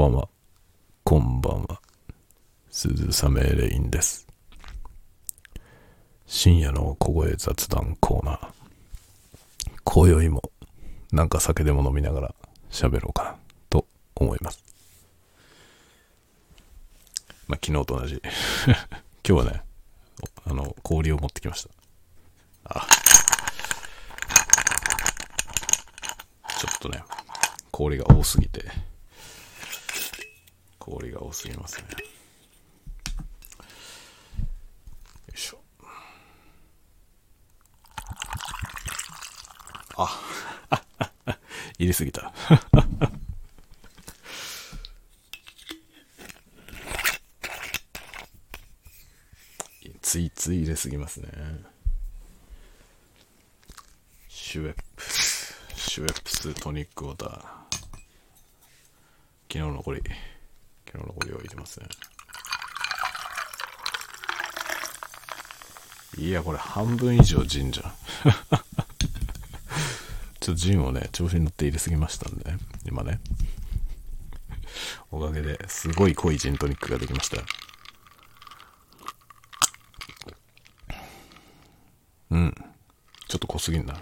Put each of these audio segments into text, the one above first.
ばんは。こんばんは。鈴雨レインです。深夜の小声雑談コーナー。今宵もなんか酒でも飲みながら喋ろうかなと思います。まあ昨日と同じ。今日はね、あの、氷を持ってきました。あ。ちょっとね、氷が多すぎて、氷が多すぎますね。よいしょ。あ、入れすぎた。ついつい入れすぎますね。シュエップス、シュエップストニックウォーター。昨日の残り、昨日の残りを入れますね。いや、これ半分以上ジンじゃん。ちょっとジンをね、調子に乗って入れすぎましたんでね、今ね。おかげですごい濃いジントニックができました。うん。ちょっと濃すぎんな。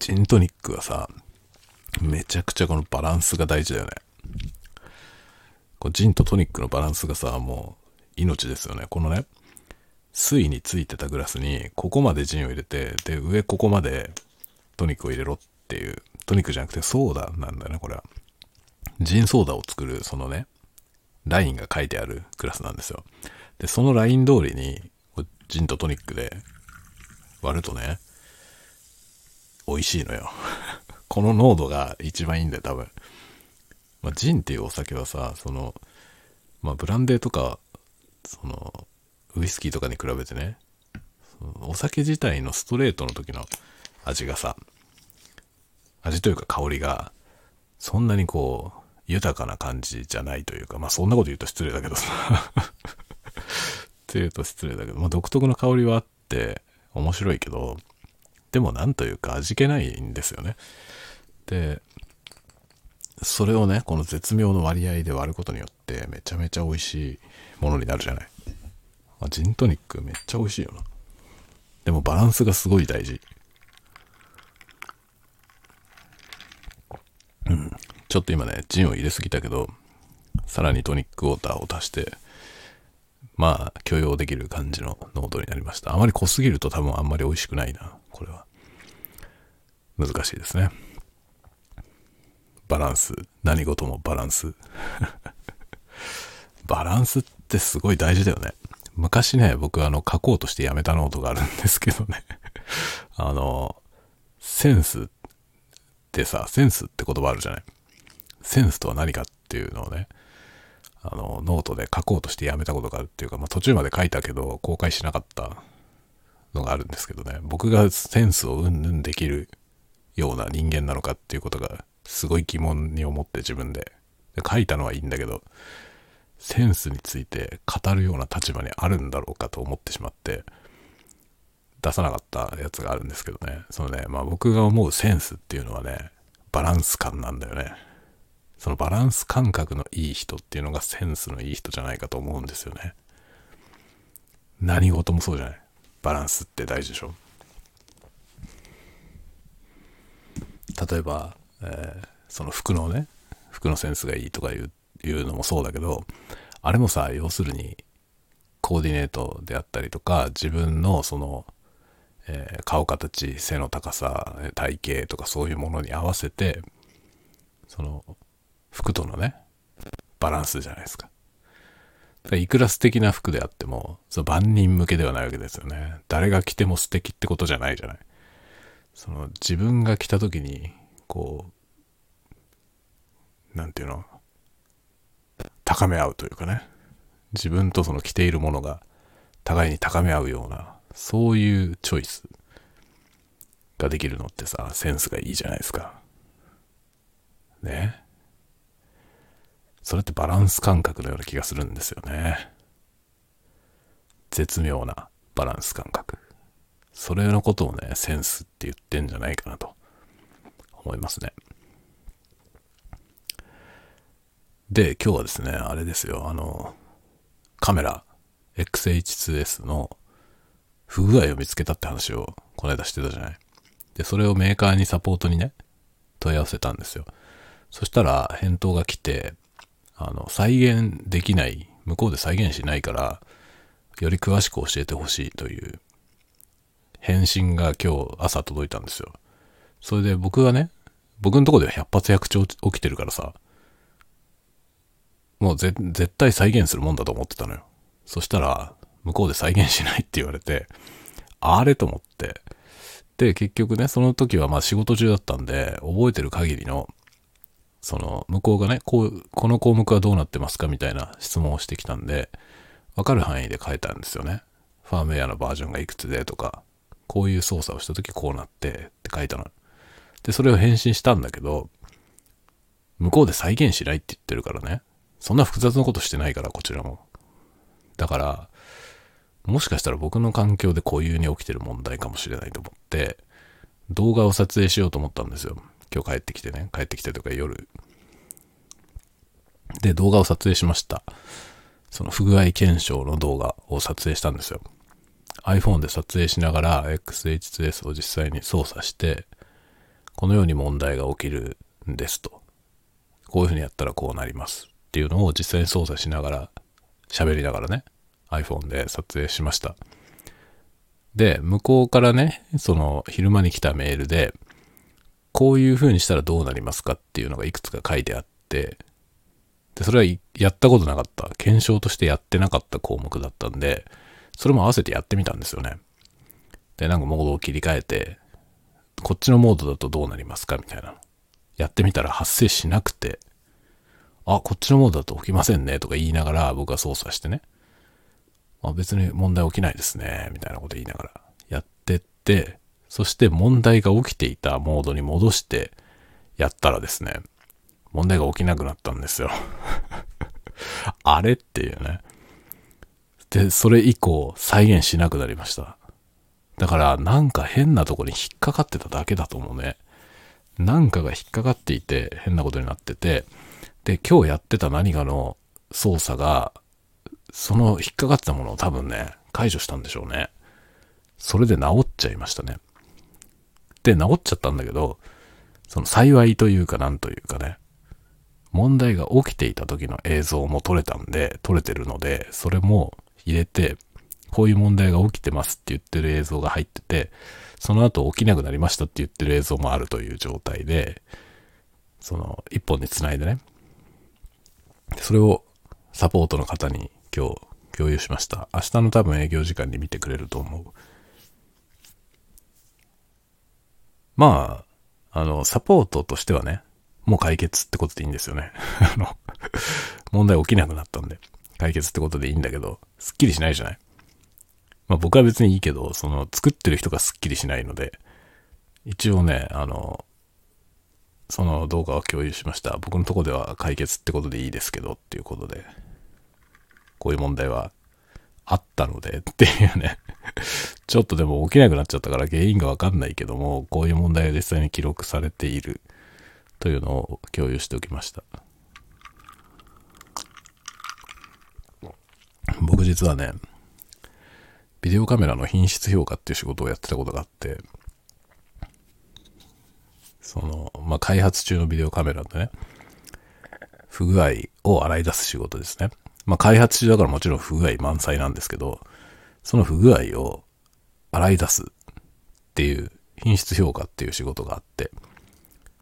ジントニックはさ、めちゃくちゃこのバランスが大事だよね。こうジンとトニックのバランスがさ、もう命ですよね。このね、水についてたグラスに、ここまでジンを入れて、で、上ここまでトニックを入れろっていう、トニックじゃなくてソーダなんだよね、これは。ジンソーダを作る、そのね、ラインが書いてあるグラスなんですよ。で、そのライン通りに、ジンとトニックで割るとね、美味しいのよ。この濃度が一番いいんだよ、多分。まあ、ジンっていうお酒はさ、その、まあ、ブランデーとか、その、ウイスキーとかに比べてね、お酒自体のストレートの時の味がさ、味というか香りが、そんなにこう、豊かな感じじゃないというか、まあそんなこと言うと失礼だけどさ。って言うと失礼だけど、まあ独特の香りはあって面白いけど、でもなんというか味気ないんですよね。で、それをね、この絶妙の割合で割ることによってめちゃめちゃ美味しいものになるじゃない。まあ、ジントニックめっちゃ美味しいよな。でもバランスがすごい大事。うん。ちょっと今ね、ジンを入れすぎたけど、さらにトニックウォーターを足して、まあ、許容できる感じの濃度になりました。あまり濃すぎると多分あんまり美味しくないな、これは。難しいですね。バランス。何事もバランス。バランスってすごい大事だよね。昔ね、僕あの、書こうとしてやめたノートがあるんですけどね。あの、センスってさ、センスって言葉あるじゃない。センスとは何かっていうのをね、あの、ノートで書こうとしてやめたことがあるっていうか、まあ途中まで書いたけど、公開しなかったのがあるんですけどね、僕がセンスをうんぬんできるような人間なのかっていうことが、すごい疑問に思って自分で。で書いたのはいいんだけど、センスについて語るような立場にあるんだろうかと思ってしまって、出さなかったやつがあるんですけどね。そのね、まあ僕が思うセンスっていうのはね、バランス感なんだよね。そのバランス感覚のいい人っていうのがセンスのいい人じゃないかと思うんですよね。何事もそうじゃない。バランスって大事でしょ？例えば、えーその服のね、服のセンスがいいとかいういうのもそうだけど、あれもさ、要するに、コーディネートであったりとか、自分のその、えー顔形、背の高さ、体型とかそういうものに合わせて、その、服とのね、バランスじゃないですか。いくら素敵な服であっても、その万人向けではないわけですよね。誰が着ても素敵ってことじゃないじゃない。その自分が着た時に、こう、なんていうの、高め合うというかね。自分とその着ているものが互いに高め合うような、そういうチョイスができるのってさ、センスがいいじゃないですか。ね？それってバランス感覚のような気がするんですよね。絶妙なバランス感覚。それのことをね、センスって言ってんじゃないかなと思いますね。で、今日はですね、あれですよ、あの、カメラ XH2S の不具合を見つけたって話をこの間してたじゃない。で、それをメーカーにサポートにね、問い合わせたんですよ。そしたら返答が来て、あの、再現できない、向こうで再現しないから、より詳しく教えてほしいという返信が今日朝届いたんですよ。それで僕がね、僕のとこでは100発100中起きてるからさ、もう絶対再現するもんだと思ってたのよ。そしたら、向こうで再現しないって言われて、あれと思って。で、結局ね、その時はまあ仕事中だったんで、覚えてる限りの、その、向こうがね、こう、この項目はどうなってますかみたいな質問をしてきたんで、わかる範囲で書いたんですよね。ファームウェアのバージョンがいくつでとか、こういう操作をした時こうなってって書いたの。で、それを返信したんだけど、向こうで再現しないって言ってるからね。そんな複雑なことしてないから、こちらも。だから、もしかしたら僕の環境で固有に起きてる問題かもしれないと思って、動画を撮影しようと思ったんですよ。今日帰ってきてね。帰ってきてとか夜。で、動画を撮影しました。その不具合検証の動画を撮影したんですよ。iPhone で撮影しながら XH2S を実際に操作して、このように問題が起きるんですと。こういうふうにやったらこうなりますっていうのを実際に操作しながら、喋りながらね、iPhone で撮影しました。で、向こうからね、その昼間に来たメールで、こういう風にしたらどうなりますかっていうのがいくつか書いてあって、で、それはやったことなかった、検証としてやってなかった項目だったんで、それも合わせてやってみたんですよね。で、なんかモードを切り替えて、こっちのモードだとどうなりますかみたいなの。やってみたら発生しなくて、あ、こっちのモードだと起きませんねとか言いながら僕は操作してね。あ、別に問題起きないですね、みたいなこと言いながらやってって、そして問題が起きていたモードに戻してやったらですね、問題が起きなくなったんですよ あれっていうね。で、それ以降再現しなくなりました。だからなんか変なとこに引っかかってただけだと思うね。なんかが引っかかっていて変なことになってて、で、今日やってた何かの操作がその引っかかってたものを多分ね、解除したんでしょうね。それで治っちゃいましたね。で、治っちゃったんだけど、その幸いというかなんというかね、問題が起きていた時の映像も撮れたんで、撮れてるので、それも入れて、こういう問題が起きてますって言ってる映像が入ってて、その後起きなくなりましたって言ってる映像もあるという状態で、その一本につないでね、それをサポートの方に今日共有しました。明日の多分営業時間に見てくれると思う。まあ、あの、サポートとしてはね、もう解決ってことでいいんですよね。あの、問題起きなくなったんで、解決ってことでいいんだけど、すっきりしないじゃないまあ僕は別にいいけど、その作ってる人がすっきりしないので、一応ね、あの、その動画を共有しました。僕のとこでは解決ってことでいいですけどっていうことで、こういう問題はあったのでっていうね ちょっとでも起きなくなっちゃったから原因がわかんないけども、こういう問題が実際に記録されているというのを共有しておきました。僕実はね、ビデオカメラの品質評価っていう仕事をやってたことがあって、その、まあ、開発中のビデオカメラでね、不具合を洗い出す仕事ですね。まあ、開発中だからもちろん不具合満載なんですけど、その不具合を洗い出すっていう品質評価っていう仕事があって、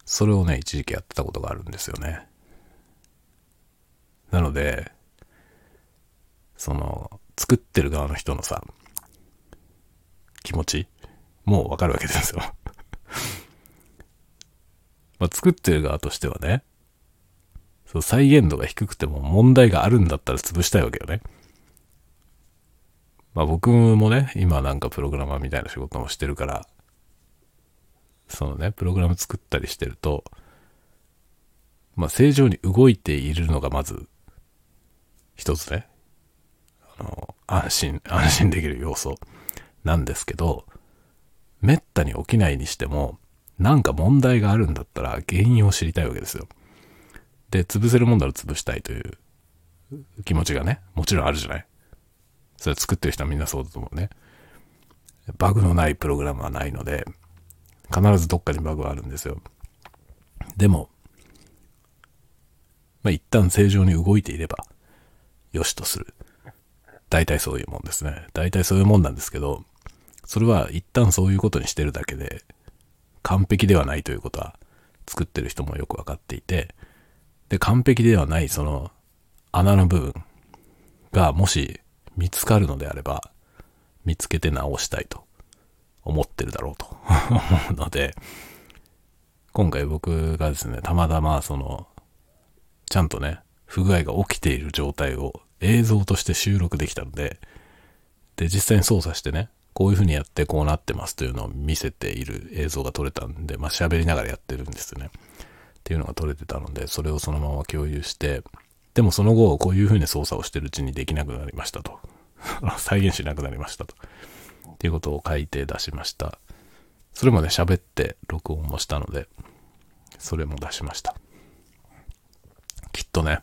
それをね、一時期やってたことがあるんですよね。なので、その、作ってる側の人のさ、気持ちもうわかるわけですよ まあ、作ってる側としてはね、そう、再現度が低くても問題があるんだったら潰したいわけよね。まあ僕もね、今なんかプログラマーみたいな仕事もしてるから、そのね、プログラム作ったりしてると、まあ正常に動いているのがまず、一つね、あの、安心、安心できる要素なんですけど、めったに起きないにしても、なんか問題があるんだったら原因を知りたいわけですよ。で、潰せるもんなら潰したいという気持ちがね、もちろんあるじゃない？それ作ってる人はみんなそうだと思うね。バグのないプログラムはないので、必ずどっかにバグはあるんですよ。でも、まあ、一旦正常に動いていれば、よしとする。大体そういうもんですね。大体そういうもんなんですけど、それは一旦そういうことにしてるだけで、完璧ではないということは作ってる人もよくわかっていて、で、完璧ではないその穴の部分がもし見つかるのであれば、見つけて直したいと思ってるだろうと 思うので、今回僕がですね、たまたまその、ちゃんとね、不具合が起きている状態を映像として収録できたので、で、実際に操作してね、こういう風にやってこうなってますというのを見せている映像が撮れたんで、まあ喋りながらやってるんですよね。っていうのが撮れてたので、それをそのまま共有して、でもその後、こういう風に操作をしてるうちにできなくなりましたと。再現しなくなりましたと。っていうことを書いて出しました。それもね、喋って録音もしたので、それも出しました。きっとね、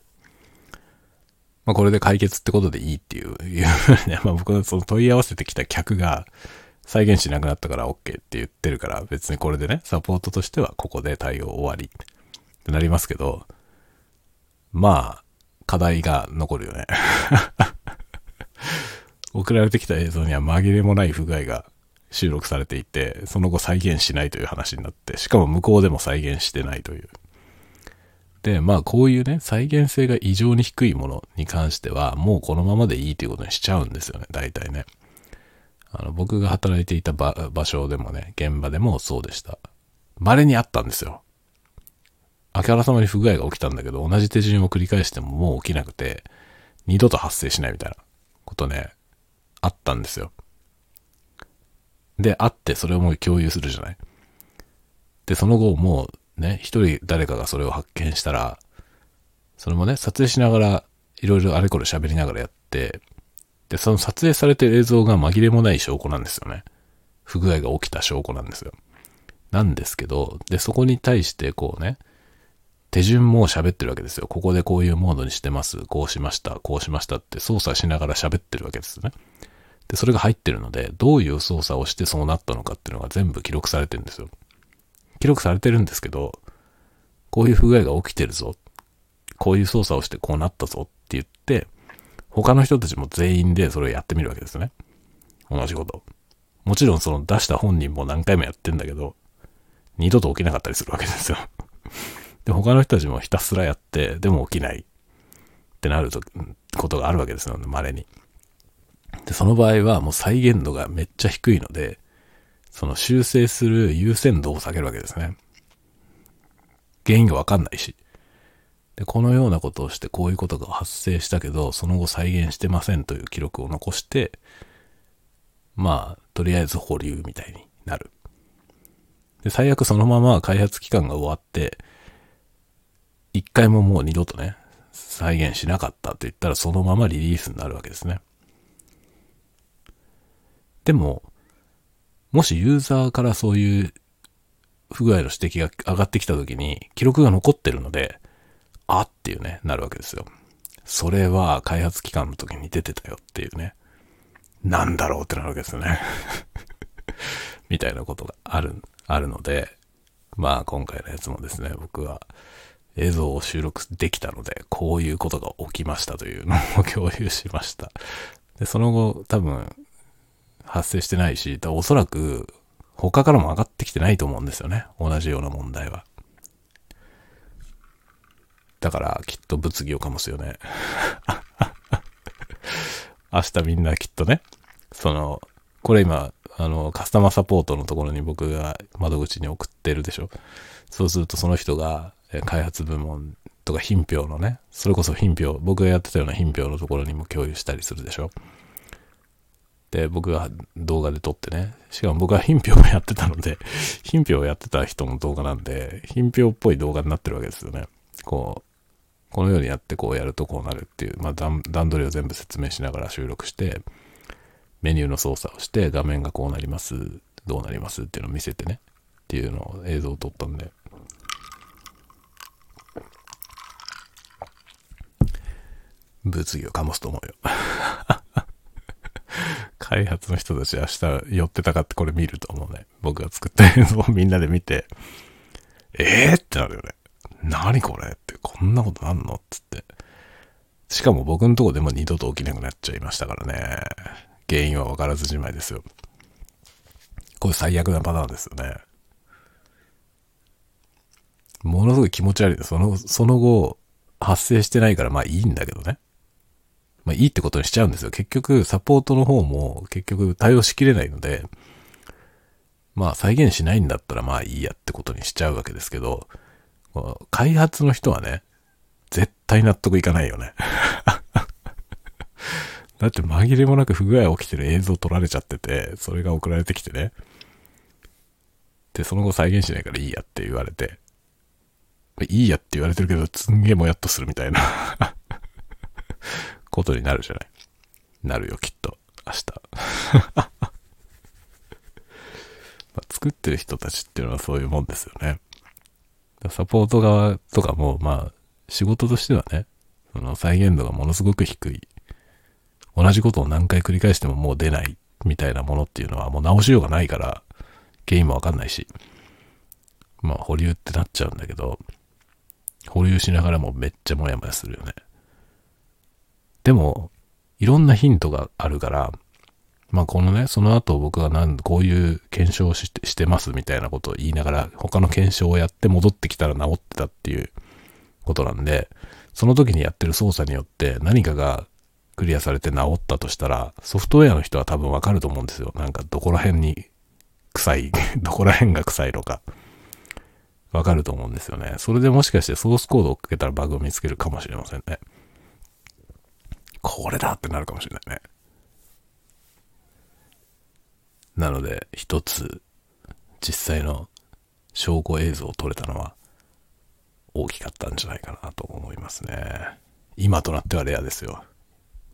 まあこれで解決ってことでいいっていう、いうね、まあ僕のその問い合わせてきた客が再現しなくなったから OK って言ってるから別にこれでね、サポートとしてはここで対応終わりってなりますけど、まあ、課題が残るよね。送られてきた映像には紛れもない不具合が収録されていて、その後再現しないという話になって、しかも向こうでも再現してないという。で、まあこういうね、再現性が異常に低いものに関しては、もうこのままでいいということにしちゃうんですよね、大体ね。あの、僕が働いていた場所でもね、現場でもそうでした。稀にあったんですよ。あからさまに不具合が起きたんだけど、同じ手順を繰り返してももう起きなくて、二度と発生しないみたいなことね、あったんですよ。で、あってそれをもう共有するじゃない。で、その後もうね、一人誰かがそれを発見したら、それもね、撮影しながら、いろいろあれこれ喋りながらやって、で、その撮影されてる映像が紛れもない証拠なんですよね。不具合が起きた証拠なんですよ。なんですけど、で、そこに対してこうね、手順も喋ってるわけですよ。ここでこういうモードにしてます。こうしました。こうしましたって操作しながら喋ってるわけですね。で、それが入ってるので、どういう操作をしてそうなったのかっていうのが全部記録されてるんですよ。記録されてるんですけど、こういう不具合が起きてるぞ。こういう操作をしてこうなったぞって言って、他の人たちも全員でそれをやってみるわけですね。同じこと。もちろんその出した本人も何回もやってんだけど、二度と起きなかったりするわけですよ。で、他の人たちもひたすらやって、でも起きないってなると、ことがあるわけですよ、稀に。で、その場合はもう再現度がめっちゃ低いので、その修正する優先度を下げるわけですね。原因がわかんないし。で、このようなことをしてこういうことが発生したけど、その後再現してませんという記録を残して、まあ、とりあえず保留みたいになる。で、最悪そのまま開発期間が終わって、一回ももう二度とね、再現しなかったって言ったらそのままリリースになるわけですね。でも、もしユーザーからそういう不具合の指摘が上がってきた時に記録が残ってるので、あっていうね、なるわけですよ。それは開発期間の時に出てたよっていうね。なんだろうってなるわけですよね。みたいなことがある、あるので、まあ今回のやつもですね、僕は映像を収録できたので、こういうことが起きましたというのを共有しました。で、その後多分発生してないし、おそらく他からも上がってきてないと思うんですよね。同じような問題は。だからきっと物議を醸すよね。明日みんなきっとね、その、これ今、あの、カスタマーサポートのところに僕が窓口に送ってるでしょ。そうするとその人が、開発部門とか品評のね、それこそ品評、僕がやってたような品評のところにも共有したりするでしょ。で、僕が動画で撮ってね。しかも僕は品評をやってたので、品評をやってた人の動画なんで、品評っぽい動画になってるわけですよね。こう、このようにやってこうやるとこうなるっていう、まあ段取りを全部説明しながら収録して、メニューの操作をして画面がこうなります、どうなりますっていうのを見せてね。っていうのを映像を撮ったんで。物議を醸すと思うよ。開発の人たち明日寄ってたかってこれ見ると思うね。僕が作った映像をみんなで見て、えーってなるよね。何これって、こんなことなんのっつって。しかも僕のとこでも二度と起きなくなっちゃいましたからね。原因は分からずじまいですよ。これ最悪なパターンですよね。ものすごい気持ち悪い。その、その後、発生してないからまあいいんだけどね。まあいいってことにしちゃうんですよ。結局、サポートの方も結局対応しきれないので、まあ再現しないんだったらまあいいやってことにしちゃうわけですけど、開発の人はね、絶対納得いかないよね。だって紛れもなく不具合起きてる映像撮られちゃってて、それが送られてきてね。で、その後再現しないからいいやって言われて、いいやって言われてるけど、すんげえもやっとするみたいな ことになるじゃない？なるよ、きっと。明日。まあ、作ってる人たちっていうのはそういうもんですよね。サポート側とかも、まあ、仕事としてはね、その再現度がものすごく低い。同じことを何回繰り返してももう出ないみたいなものっていうのはもう直しようがないから、原因もわかんないし。まあ保留ってなっちゃうんだけど、保留しながらもめっちゃモヤモヤするよね。でも、いろんなヒントがあるから、まあこのね、その後僕がなんこういう検証してしてますみたいなことを言いながら、他の検証をやって戻ってきたら治ってたっていうことなんで、その時にやってる操作によって何かがクリアされて治ったとしたら、ソフトウェアの人は多分わかると思うんですよ。なんかどこら辺に臭い、どこら辺が臭いのか。わかると思うんですよね。それでもしかしてソースコードをかけたらバグを見つけるかもしれませんね。これだってなるかもしれないね。なので、一つ、実際の証拠映像を撮れたのは、大きかったんじゃないかなと思いますね。今となってはレアですよ。っ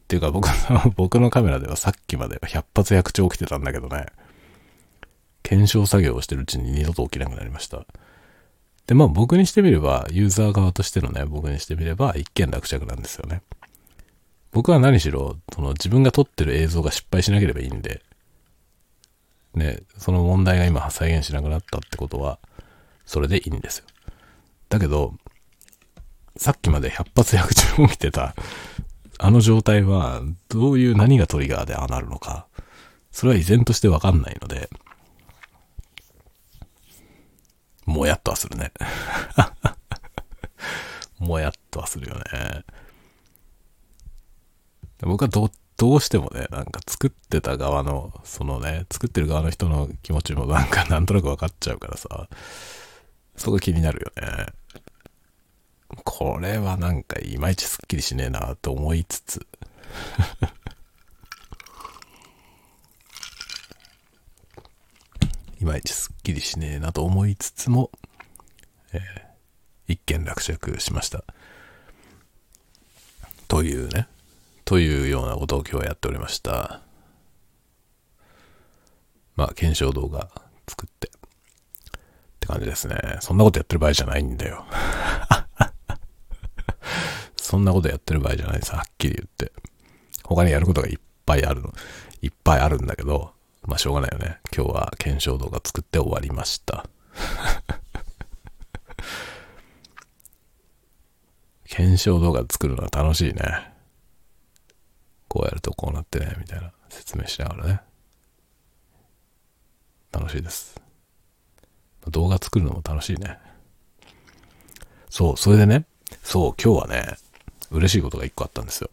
ていうか僕の、僕のカメラではさっきまで100発100中起きてたんだけどね。検証作業をしてるうちに二度と起きなくなりました。で、まあ僕にしてみれば、ユーザー側としてのね、僕にしてみれば一件落着なんですよね。僕は何しろ、その自分が撮ってる映像が失敗しなければいいんで、ね、その問題が今再現しなくなったってことは、それでいいんですよ。だけど、さっきまで100発100中起きてた、あの状態は、どういう何がトリガーでああなるのか、それは依然としてわかんないので、もやっとはするね。もやっとはするよね。僕はどどうしてもね、なんか作ってた側の、そのね、作ってる側の人の気持ちもなんかなんとなく分かっちゃうからさ、そこ気になるよね。これはなんかいまいちすっきりしねえなと思いつつ いまいちすっきりしねえなと思いつつも、えー、一件落着しました。というね。というようなことを今日はやっておりました。まあ、検証動画作って。って感じですね。そんなことやってる場合じゃないんだよ。そんなことやってる場合じゃないさ、はっきり言って。他にやることがいっぱいあるの。いっぱいあるんだけど、まあしょうがないよね。今日は検証動画作って終わりました。検証動画作るのは楽しいね。こうやるとこうなってね、みたいな説明しながらね。楽しいです。動画作るのも楽しいね。そう、それでね、そう、今日はね、嬉しいことが一個あったんですよ。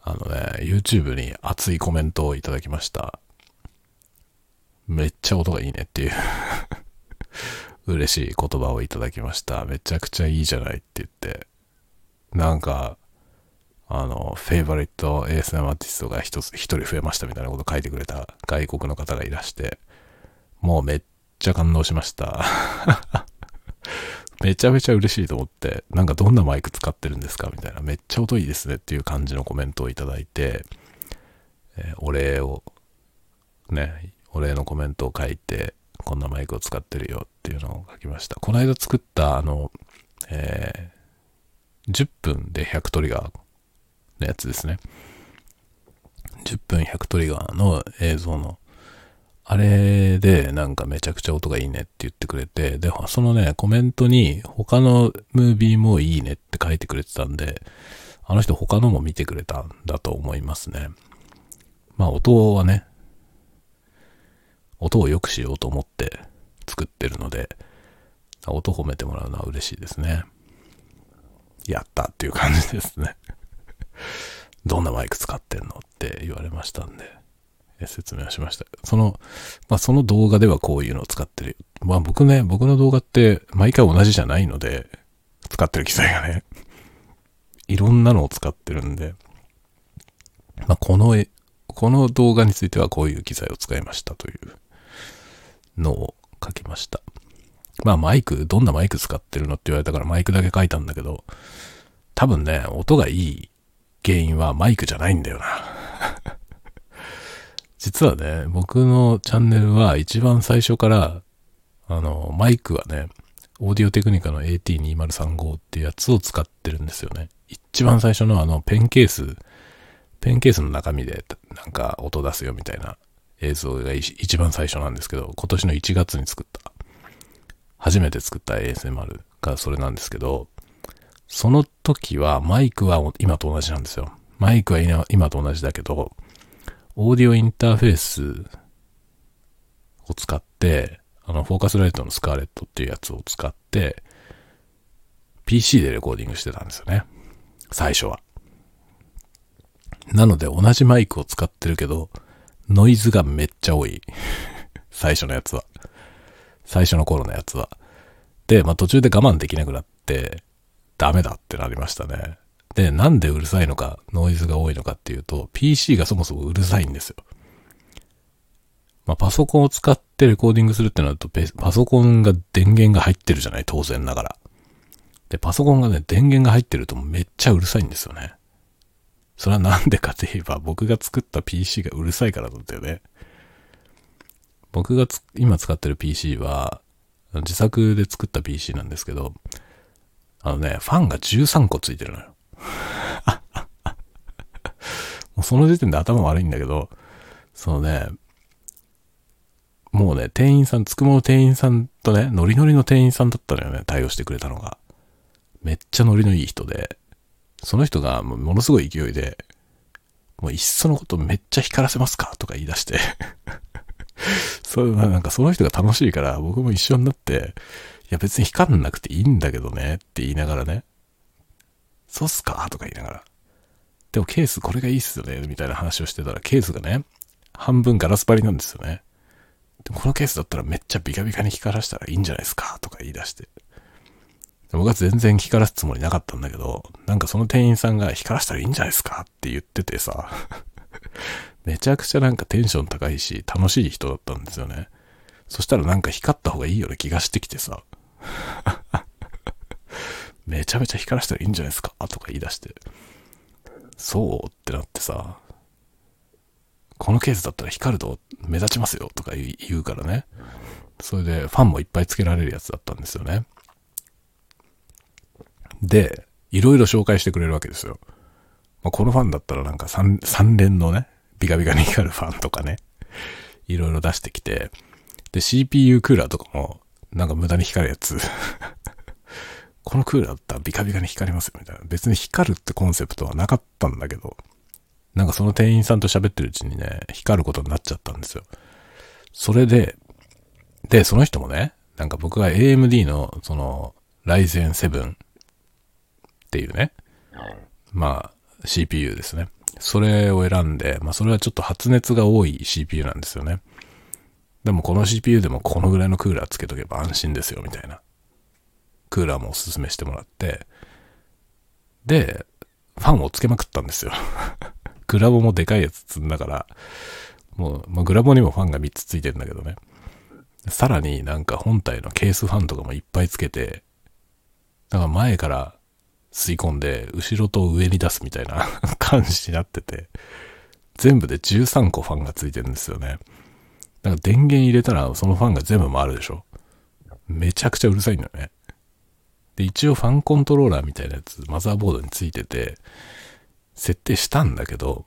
あのね、YouTube に熱いコメントをいただきました。めっちゃ音がいいねっていう 嬉しい言葉をいただきました。めちゃくちゃいいじゃないって言って。なんか、あの、フェイバリット ASM アーティストが一つ、一人増えましたみたいなこと書いてくれた外国の方がいらして、もうめっちゃ感動しました。めちゃめちゃ嬉しいと思って、なんかどんなマイク使ってるんですかみたいな、めっちゃ音いいですねっていう感じのコメントをいただいて、えー、お礼を、ね、お礼のコメントを書いて、こんなマイクを使ってるよっていうのを書きました。この間作ったあの、えー、10分で100トリガーのやつですね。10分100トリガーの映像の、あれでなんかめちゃくちゃ音がいいねって言ってくれて、で、そのね、コメントに他のムービーもいいねって書いてくれてたんで、あの人他のも見てくれたんだと思いますね。まあ音はね、音を良くしようと思って作ってるので、音褒めてもらうのは嬉しいですね。やったっていう感じですね。どんなマイク使ってんのって言われましたんで、説明しました。その、まあ、その動画ではこういうのを使ってる。まあ僕ね、僕の動画って毎回同じじゃないので、使ってる機材がね、いろんなのを使ってるんで、まあ、この、この動画についてはこういう機材を使いましたというのを書きました。まあマイク、どんなマイク使ってるのって言われたからマイクだけ書いたんだけど、多分ね、音がいい原因はマイクじゃないんだよな。実はね、僕のチャンネルは一番最初から、あの、マイクはね、オーディオテクニカの AT2035 っていうやつを使ってるんですよね。一番最初のあのペンケース、ペンケースの中身でなんか音出すよみたいな映像が一番最初なんですけど、今年の1月に作った、初めて作った ASMR がそれなんですけど、その時はマイクは今と同じなんですよ。マイクは今と同じだけど、オーディオインターフェースを使って、あの、フォーカスライトのスカーレットっていうやつを使って、PC でレコーディングしてたんですよね。最初は。なので同じマイクを使ってるけど、ノイズがめっちゃ多い。最初のやつは。最初の頃のやつは。で、まあ途中で我慢できなくなって、ダメだってなりましたね。で、なんでうるさいのか、ノイズが多いのかっていうと、PC がそもそもうるさいんですよ。まあパソコンを使ってレコーディングするってなると、パソコンが電源が入ってるじゃない、当然ながら。で、パソコンがね、電源が入ってるとめっちゃうるさいんですよね。それはなんでかといえば、僕が作った PC がうるさいからなんだよね。僕が今使ってる PC は、自作で作った PC なんですけど、あのね、ファンが13個ついてるのよ。もうその時点で頭悪いんだけど、そのね、もうね、店員さん、つくもの店員さんとね、ノリノリの店員さんだったのよね、対応してくれたのが。めっちゃノリのいい人で、その人がものすごい勢いで、もういっそのことめっちゃ光らせますか？とか言い出して そう、なんかその人が楽しいから僕も一緒になって、や別に光んなくていいんだけどねって言いながらね、そうっすか？とか言いながら。でもケースこれがいいっすよねみたいな話をしてたらケースがね、半分ガラス張りなんですよね。でもこのケースだったらめっちゃビカビカに光らしたらいいんじゃないですか？とか言い出して。僕は全然光らすつもりなかったんだけど、なんかその店員さんが光らしたらいいんじゃないですか？って言っててさ、めちゃくちゃなんかテンション高いし、楽しい人だったんですよね。そしたらなんか光った方がいいような気がしてきてさ、めちゃめちゃ光らしたらいいんじゃないですか？とか言い出して、そう？ってなってさ、このケースだったら光ると目立ちますよ？とか言うからね。それでファンもいっぱいつけられるやつだったんですよね。で、いろいろ紹介してくれるわけですよ。まあ、このファンだったらなんか 3, 3連のね、ビカビカに光るファンとかね、いろいろ出してきて、で、CPU クーラーとかも、なんか無駄に光るやつ。このクーラーだったらビカビカに光りますよ、みたいな。別に光るってコンセプトはなかったんだけど、なんかその店員さんと喋ってるうちにね、光ることになっちゃったんですよ。それで、で、その人もね、なんか僕が AMD の、その、ライゼン7っていうね、まあ CPU ですね。それを選んで、まあそれはちょっと発熱が多い CPU なんですよね。でもこの CPU でもこのぐらいのクーラーつけとけば安心ですよみたいな。クーラーもおすすめしてもらって、で、ファンをつけまくったんですよ。グラボもでかいやつ積んだから、もう、まあ、グラボにもファンが3つついてるんだけどね。さらになんか本体のケースファンとかもいっぱいつけて、だから前から吸い込んで、後ろと上に出すみたいな 感じになってて、全部で13個ファンがついてるんですよね。なんか電源入れたらそのファンが全部回るでしょ。めちゃくちゃうるさいんだよね。で、一応ファンコントローラーみたいなやつ、マザーボードについてて、設定したんだけど、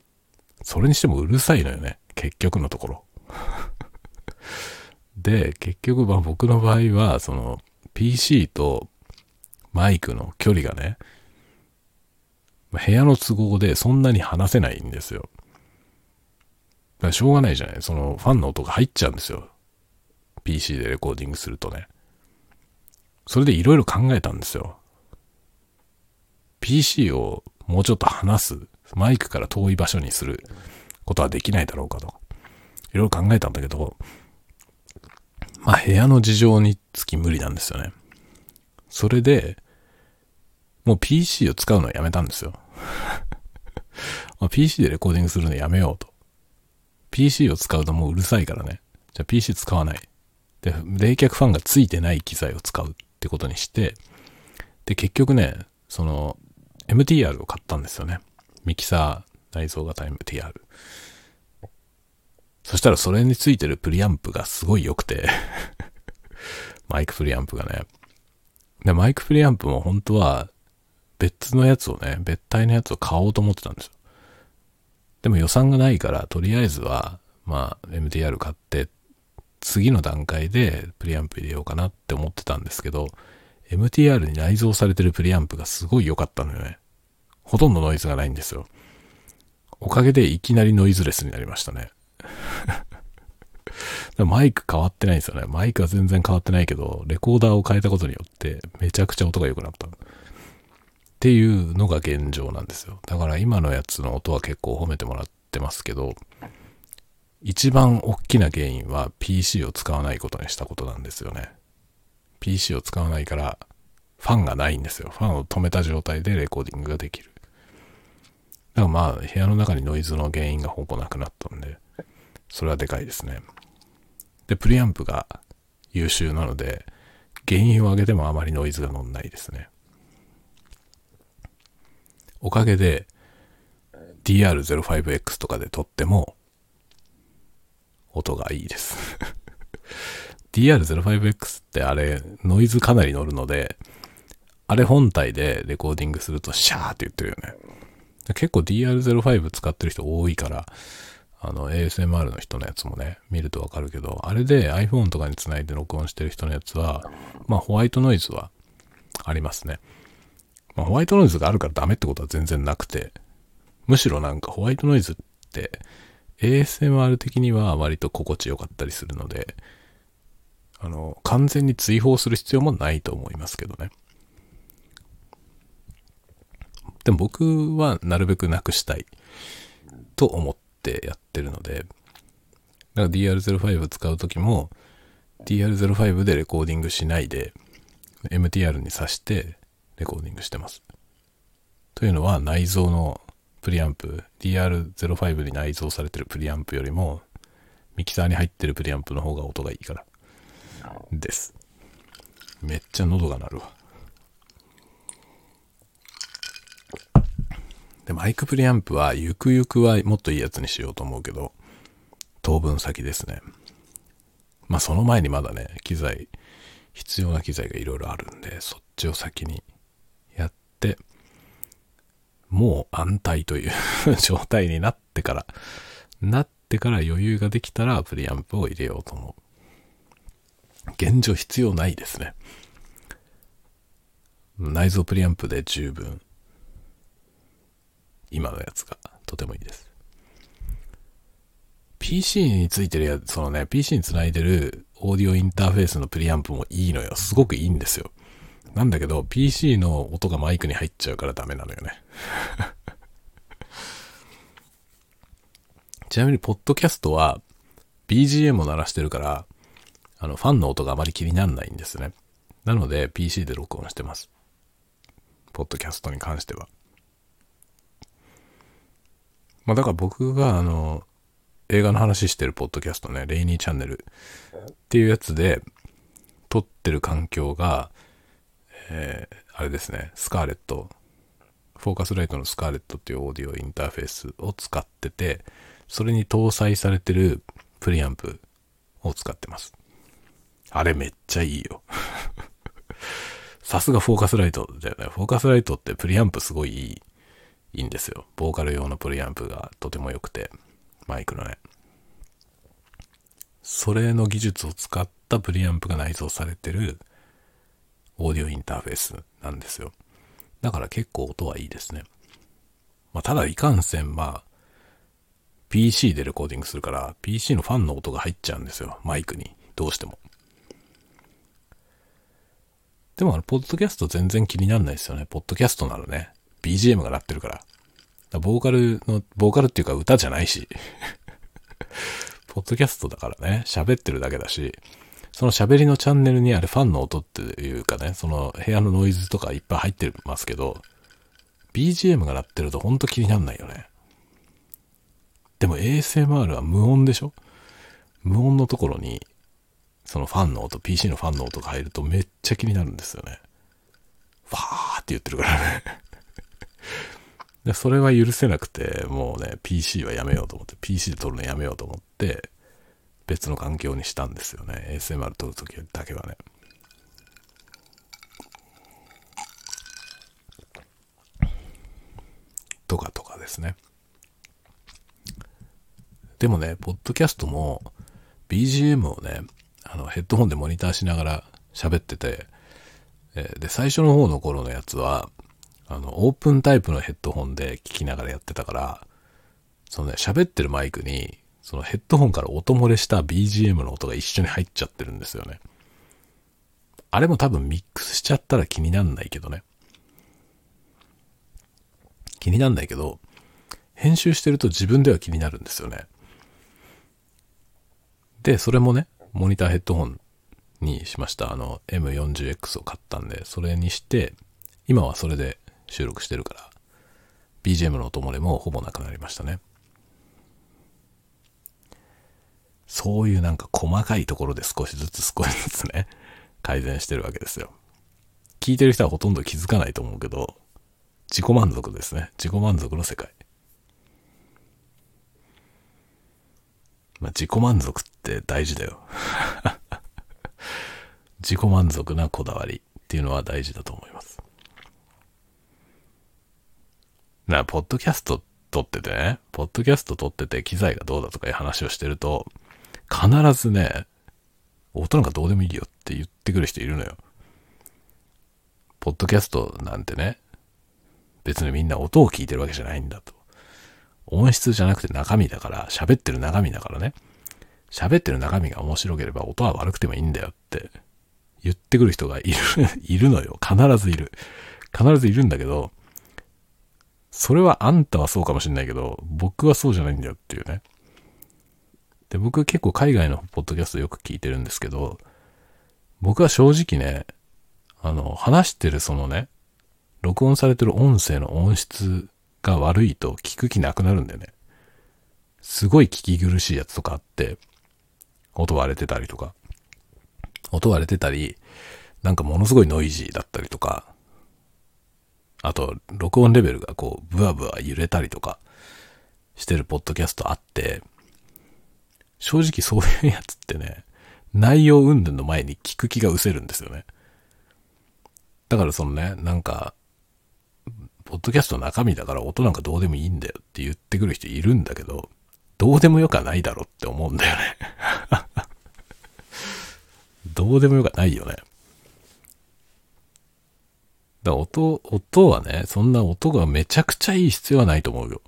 それにしてもうるさいのよね。結局のところ。で、結局、まあ僕の場合は、その、PC とマイクの距離がね、部屋の都合でそんなに話せないんですよ。からしょうがないじゃない。そのファンの音が入っちゃうんですよ。PC でレコーディングするとね。それでいろいろ考えたんですよ。PC をもうちょっと離す。マイクから遠い場所にすることはできないだろうかと。いろいろ考えたんだけど、まあ部屋の事情につき無理なんですよね。それで、もう PC を使うのはやめたんですよ。ま、PC でレコーディングするのやめようと。PC を使うともううるさいからね。じゃあ PC 使わない。で、冷却ファンがついてない機材を使うってことにして、で、結局ね、その、MTR を買ったんですよね。ミキサー内蔵型 MTR。そしたらそれについてるプリアンプがすごい良くて マイクプリアンプがね。で、マイクプリアンプも本当は別のやつをね、別体のやつを買おうと思ってたんですよ。でも予算がないから、とりあえずは、まあ、MTR 買って、次の段階でプリアンプ入れようかなって思ってたんですけど、MTR に内蔵されてるプリアンプがすごい良かったのよね。ほとんどノイズがないんですよ。おかげでいきなりノイズレスになりましたね。マイク変わってないんですよね。マイクは全然変わってないけど、レコーダーを変えたことによってめちゃくちゃ音が良くなった。っていうのが現状なんですよ。だから今のやつの音は結構褒めてもらってますけど、一番大きな原因は PC を使わないことにしたことなんですよね。PC を使わないからファンがないんですよ。ファンを止めた状態でレコーディングができる。だからまあ部屋の中にノイズの原因がほぼなくなったんで、それはでかいですね。で、プリアンプが優秀なので、原因を上げてもあまりノイズが乗んないですね。おかげで DR05X とかで撮っても音がいいです。DR05X ってあれノイズかなり乗るのであれ本体でレコーディングするとシャーって言ってるよね。結構 DR05 使ってる人多いからあの ASMR の人のやつもね見るとわかるけどあれで iPhone とかにつないで録音してる人のやつはまあホワイトノイズはありますね。まあ、ホワイトノイズがあるからダメってことは全然なくて、むしろなんかホワイトノイズって ASMR 的には割と心地よかったりするので、あの、完全に追放する必要もないと思いますけどね。でも僕はなるべくなくしたいと思ってやってるので、だから DR05 使うときも DR05 でレコーディングしないで MTR に挿してレコーディングしてます。というのは内蔵のプリアンプ、DR05 に内蔵されてるプリアンプよりも、ミキサーに入ってるプリアンプの方が音がいいから。です。めっちゃ喉が鳴るわ。で、マイクプリアンプは、ゆくゆくはもっといいやつにしようと思うけど、当分先ですね。まあその前にまだね、機材、必要な機材がいろいろあるんで、そっちを先にもう安泰という 状態になってからなってから余裕ができたらプリアンプを入れようと思う現状必要ないですね内蔵プリアンプで十分今のやつがとてもいいです PC についてるやつ、そのね、PC につないでるオーディオインターフェースのプリアンプもいいのよ。すごくいいんですよ。なんだけど、PC の音がマイクに入っちゃうからダメなのよね。ちなみに、ポッドキャストは BGM を鳴らしてるから、あの、ファンの音があまり気にならないんですね。なので、PC で録音してます。ポッドキャストに関しては。まあ、だから僕が、あの、映画の話してるポッドキャストね、レイニーチャンネルっていうやつで、撮ってる環境が、えー、あれですね、スカーレット、フォーカスライトのスカーレットっていうオーディオインターフェースを使ってて、それに搭載されてるプリアンプを使ってます。あれめっちゃいいよ。さすがフォーカスライトだよね。フォーカスライトってプリアンプすごいいい、いいんですよ。ボーカル用のプリアンプがとても良くて、マイクのね。それの技術を使ったプリアンプが内蔵されてるオーディオインターフェースなんですよ。だから結構音はいいですね。まあ、ただいかんせん、まあ、PC でレコーディングするから、PC のファンの音が入っちゃうんですよ。マイクに。どうしても。でもあの、ポッドキャスト全然気にならないですよね。ポッドキャストならね、BGM が鳴ってる。からボーカルの、ボーカルっていうか歌じゃないし。ポッドキャストだからね、喋ってるだけだし、その喋りのチャンネルにあるファンの音っていうかね、その部屋のノイズとかいっぱい入ってますけど、BGM が鳴ってるとほんと気になんないよね。でも ASMR は無音でしょ？無音のところに、そのファンの音、PC のファンの音が入るとめっちゃ気になるんですよね。ファーって言ってるからねで。それは許せなくて、もうね、PC はやめようと思って、PC で撮るのやめようと思って、別の環境にしたんですよね。ASMR 撮るときだけはね。とかとかですね。でもね、ポッドキャストも BGM をね、あのヘッドホンでモニターしながら喋ってて、えで、最初の方の頃のやつは、あの、オープンタイプのヘッドホンで聞きながらやってたから、そのね、喋ってるマイクに、そのヘッドホンから音漏れした BGM の音が一緒に入っちゃってるんですよね。あれも多分ミックスしちゃったら気になんないけどね。気になんないけど、編集してると自分では気になるんですよね。で、それもね、モニターヘッドホンにしました。あの、M40X を買ったんで、それにして、今はそれで収録してるから、BGM の音漏れもほぼなくなりましたね。そういうなんか細かいところで少しずつ少しずつね、改善してるわけですよ。聞いてる人はほとんど気づかないと思うけど、自己満足ですね。自己満足の世界。まあ、自己満足って大事だよ。自己満足なこだわりっていうのは大事だと思います。な、ポッドキャスト撮っててね、ポッドキャスト撮ってて機材がどうだとかいう話をしてると、必ずね、音なんかどうでもいいよって言ってくる人いるのよ。ポッドキャストなんてね、別にみんな音を聞いてるわけじゃないんだと。音質じゃなくて中身だから、喋ってる中身だからね。喋ってる中身が面白ければ音は悪くてもいいんだよって言ってくる人がいる いるのよ。必ずいる。必ずいるんだけど、それはあんたはそうかもしんないけど、僕はそうじゃないんだよっていうね。で、僕結構海外のポッドキャストよく聞いてるんですけど、僕は正直ね、あの、話してるそのね、録音されてる音声の音質が悪いと聞く気なくなるんだよね。すごい聞き苦しいやつとかあって、音割れてたりとか、音割れてたり、なんかものすごいノイジーだったりとか、あと、録音レベルがこう、ブワブワ揺れたりとかしてるポッドキャストあって、正直そういうやつってね、内容云々の前に聞く気が失せるんですよね。だからそのね、なんか、ポッドキャストの中身だから音なんかどうでもいいんだよって言ってくる人いるんだけど、どうでもよくはないだろって思うんだよね どうでもよくはないよね。だ音、音はね、そんな音がめちゃくちゃいい必要はないと思うよ。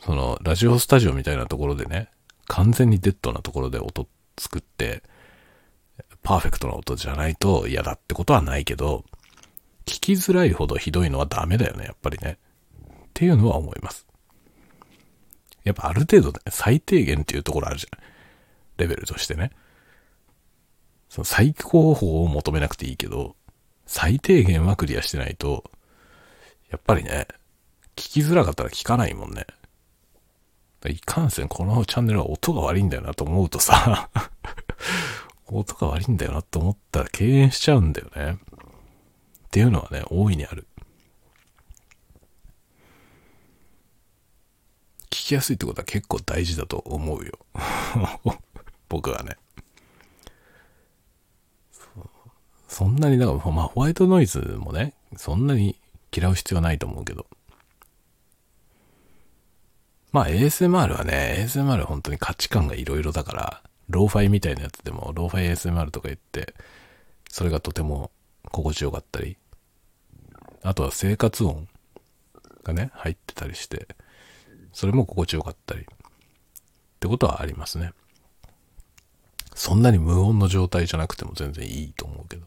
その、ラジオスタジオみたいなところでね、完全にデッドなところで音作って、パーフェクトな音じゃないと嫌だってことはないけど、聞きづらいほどひどいのはダメだよね、やっぱりね。っていうのは思います。やっぱある程度ね、最低限っていうところあるじゃん。レベルとしてね。その最高峰を求めなくていいけど、最低限はクリアしてないと、やっぱりね、聞きづらかったら聞かないもんね。いかんせんこのチャンネルは音が悪いんだよなと思うとさ 音が悪いんだよなと思ったら敬遠しちゃうんだよね。っていうのはね、大いにある。聞きやすいってことは結構大事だと思うよ。僕はね。そんなに、だから、まあ、ホワイトノイズもね、そんなに嫌う必要はないと思うけど。まあ、ASMR はね、ASMR は本当に価値観がいろいろだから、ローファイみたいなやつでも、ローファイ ASMR とか言って、それがとても心地よかったり、あとは生活音がね、入ってたりして、それも心地よかったり、ってことはありますね。そんなに無音の状態じゃなくても全然いいと思うけど。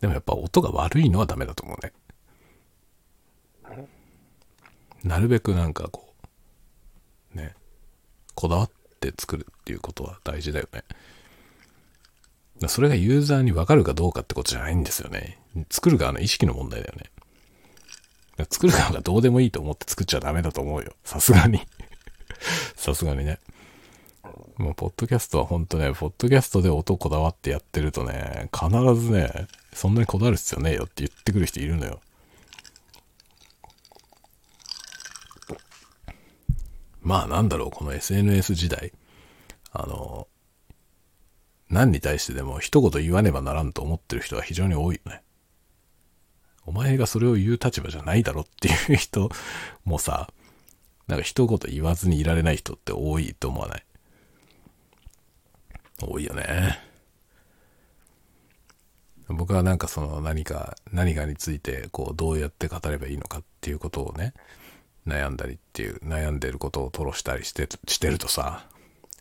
でもやっぱ音が悪いのはダメだと思うね。なるべくなんかこう、ね、こだわって作るっていうことは大事だよね。それがユーザーにわかるかどうかってことじゃないんですよね。作る側の意識の問題だよね。作る側がどうでもいいと思って作っちゃダメだと思うよ。さすがに さすがにね。もう、ポッドキャストは本当ね、ポッドキャストで音こだわってやってるとね、必ずね、そんなにこだわる必要ねえよって言ってくる人いるのよ。まあなんだろう、この SNS 時代。あの、何に対してでも一言言わねばならんと思ってる人は非常に多いよね。お前がそれを言う立場じゃないだろっていう人もさ、なんか一言言わずにいられない人って多いと思わない？多いよね。僕はなんかその何か、何かについてこうどうやって語ればいいのかっていうことをね、悩んだりっていう、悩んでることを吐露したりしてしてるとさ、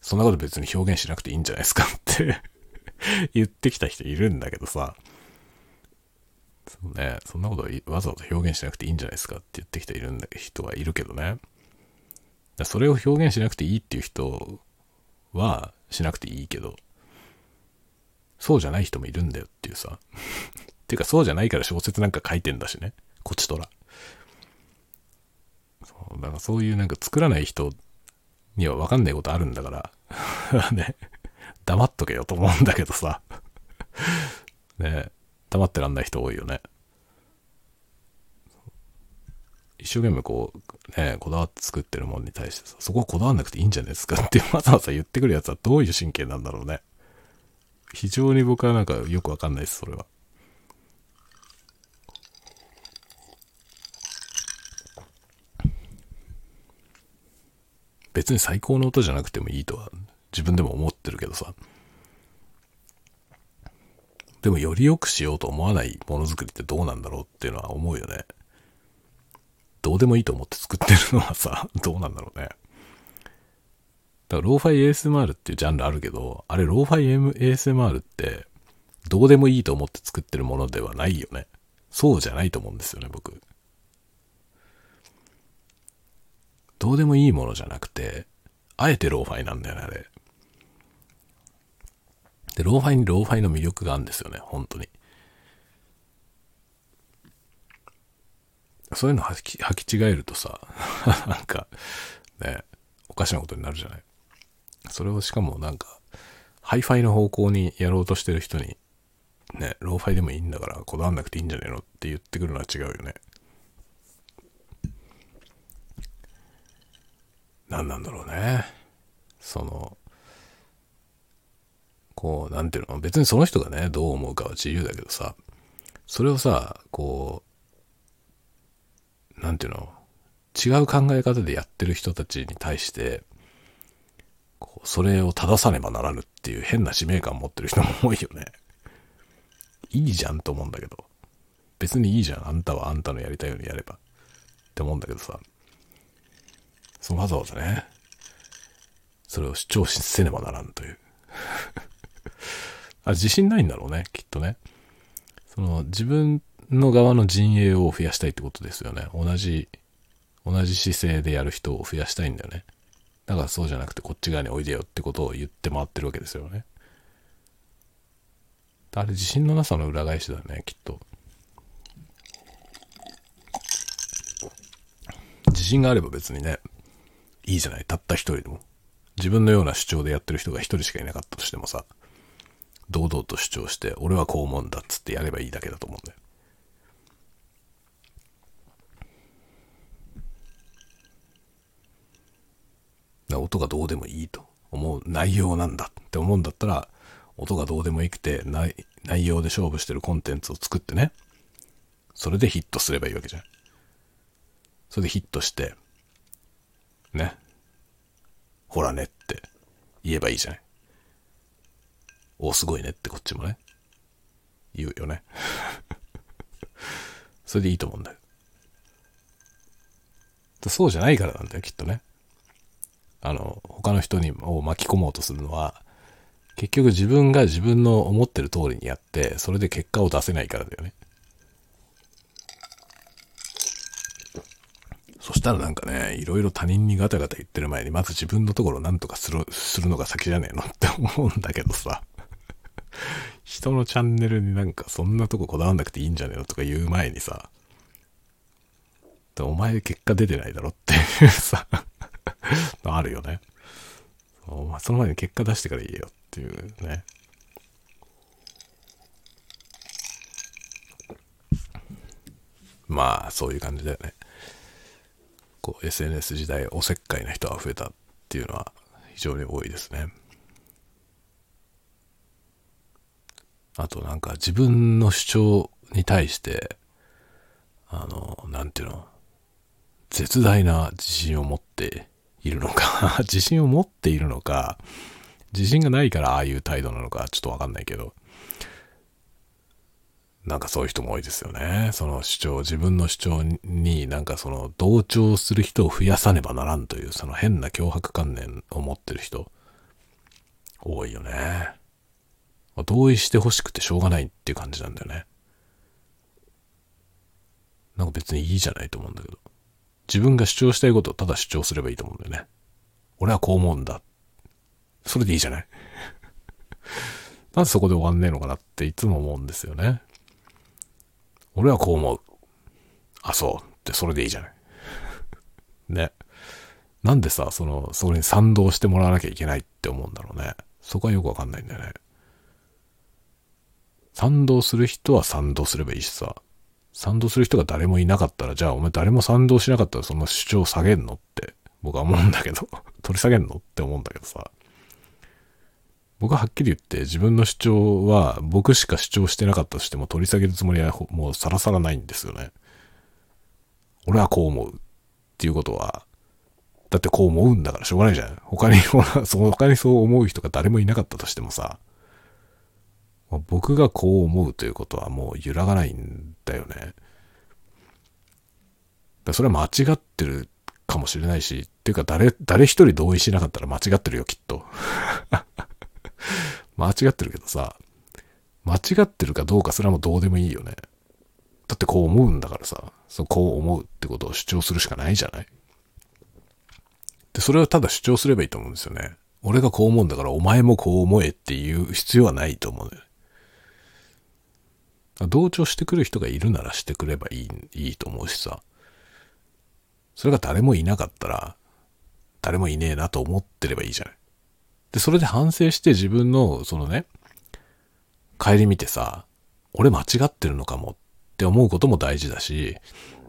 そんなこと別に表現しなくていいんじゃないですか？って言ってきた人いるんだけどさ、そね、そんなことわざわざ表現しなくていいんじゃないですか？って言ってきているんだ人はいるけどね。それを表現しなくていいっていう人はしなくていいけど、そうじゃない人もいるんだよっていうさ。っていうかそうじゃないから小説なんか書いてんだしね。こちとら。そうだかそういうなんか作らない人には分かんないことあるんだから ね、黙っとけよと思うんだけどさね、黙ってらんない人多いよね。一生懸命こう、ね、こだわって作ってるもんに対してさ、そこはこだわんなくていいんじゃないですかって わざわざ言ってくるやつはどういう神経なんだろうね。非常に僕はなんかよくわかんないです、それは。別に最高の音じゃなくてもいいとは自分でも思ってるけどさ。でもより良くしようと思わないものづくりってどうなんだろうっていうのは思うよね。どうでもいいと思って作ってるのはさ、どうなんだろうね。だから、ローファイ ASMR っていうジャンルあるけど、あれ、ローファイ ASMR って、どうでもいいと思って作ってるものではないよね。そうじゃないと思うんですよね、僕。どうでもいいものじゃなくて、あえてローファイなんだよね、あれ。で、ローファイにローファイの魅力があるんですよね、本当に。そういうの履き履き違えるとさ、なんか、ね、おかしなことになるじゃない。それをしかもなんか、ハイファイの方向にやろうとしてる人に、ね、ローファイでもいいんだからこだわんなくていいんじゃねえのって言ってくるのは違うよね。何なんだろうね。その、こう、なんていうの、別にその人がね、どう思うかは自由だけどさ、それをさ、こう、なんていうの、違う考え方でやってる人たちに対して、こうそれを正さねばならぬっていう変な使命感を持ってる人も多いよね。いいじゃんと思うんだけど。別にいいじゃん。あんたはあんたのやりたいようにやれば。って思うんだけどさ。そのわざわざね、それを主張せねばならんという。あ自信ないんだろうね、きっとね。その自分の側の陣営を増やしたいってことですよね。同じ、同じ姿勢でやる人を増やしたいんだよね。だからそうじゃなくてこっち側においでよってことを言って回ってるわけですよね。あれ自信のなさの裏返しだね、きっと。自信があれば別にね、いいじゃない。たった一人でも。自分のような主張でやってる人が一人しかいなかったとしてもさ、堂々と主張して、俺はこう思うんだっつってやればいいだけだと思うんだよ。音がどうでもいいと思う内容なんだって思うんだったら、音がどうでもいいくて内内容で勝負してるコンテンツを作ってね。それでヒットすればいいわけじゃん。それでヒットして、ね。ほらねって言えばいいじゃない。お、すごいねってこっちもね。言うよね。それでいいと思うんだよ。そうじゃないからなんだよ、きっとね。あの、他の人にを巻き込もうとするのは、結局自分が自分の思ってる通りにやって、それで結果を出せないからだよね。そしたらなんかね、いろいろ他人にガタガタ言ってる前に、まず自分のところを何とかする、するのが先じゃねえの？って思うんだけどさ。人のチャンネルになんかそんなとここだわんなくていいんじゃねえの？とか言う前にさ、お前結果出てないだろ？っていうさ あるよね。お前その前に結果出してから言えよっていうね。まあ、そういう感じだよね。こう SNS 時代おせっかいな人が増えたっていうのは非常に多いですね。あとなんか自分の主張に対して、あの、なんていうの、絶大な自信を持っているのか 自信を持っているのか、自信がないからああいう態度なのかちょっとわかんないけど、なんかそういう人も多いですよね。その主張、自分の主張になんかその同調する人を増やさねばならんというその変な脅迫観念を持ってる人、多いよね。同意してほしくてしょうがないっていう感じなんだよね。なんか別にいいじゃないと思うんだけど。自分が主張したいことをただ主張すればいいと思うんだよね。俺はこう思うんだ。それでいいじゃない なんでそこで終わんねえのかなっていつも思うんですよね。俺はこう思う。あ、そうってそれでいいじゃない。ね。なんでさ、その、それに賛同してもらわなきゃいけないって思うんだろうね。そこはよくわかんないんだよね。賛同する人は賛同すればいいしさ。賛同する人が誰もいなかったら、じゃあお前誰も賛同しなかったらその主張下げんのって僕は思うんだけど、取り下げんのって思うんだけどさ。僕ははっきり言って自分の主張は僕しか主張してなかったとしても取り下げるつもりはもうさらさらないんですよね。俺はこう思うっていうことは、だってこう思うんだからしょうがないじゃん。他に、その他にそう思う人が誰もいなかったとしてもさ、僕がこう思うということはもう揺らがないんだよね。それは間違ってるかもしれないし、っていうか誰、誰一人同意しなかったら間違ってるよ、きっと。間違ってるけどさ、間違ってるかどうかすらもどうでもいいよね。だってこう思うんだからさ、そうこう思うってことを主張するしかないじゃないで、それをただ主張すればいいと思うんですよね。俺がこう思うんだからお前もこう思えっていう必要はないと思うね。同調してくる人がいるならしてくればいい、いいと思うしさ。それが誰もいなかったら、誰もいねえなと思ってればいいじゃない。で、それで反省して自分の、そのね、帰り見てさ、俺間違ってるのかもって思うことも大事だし、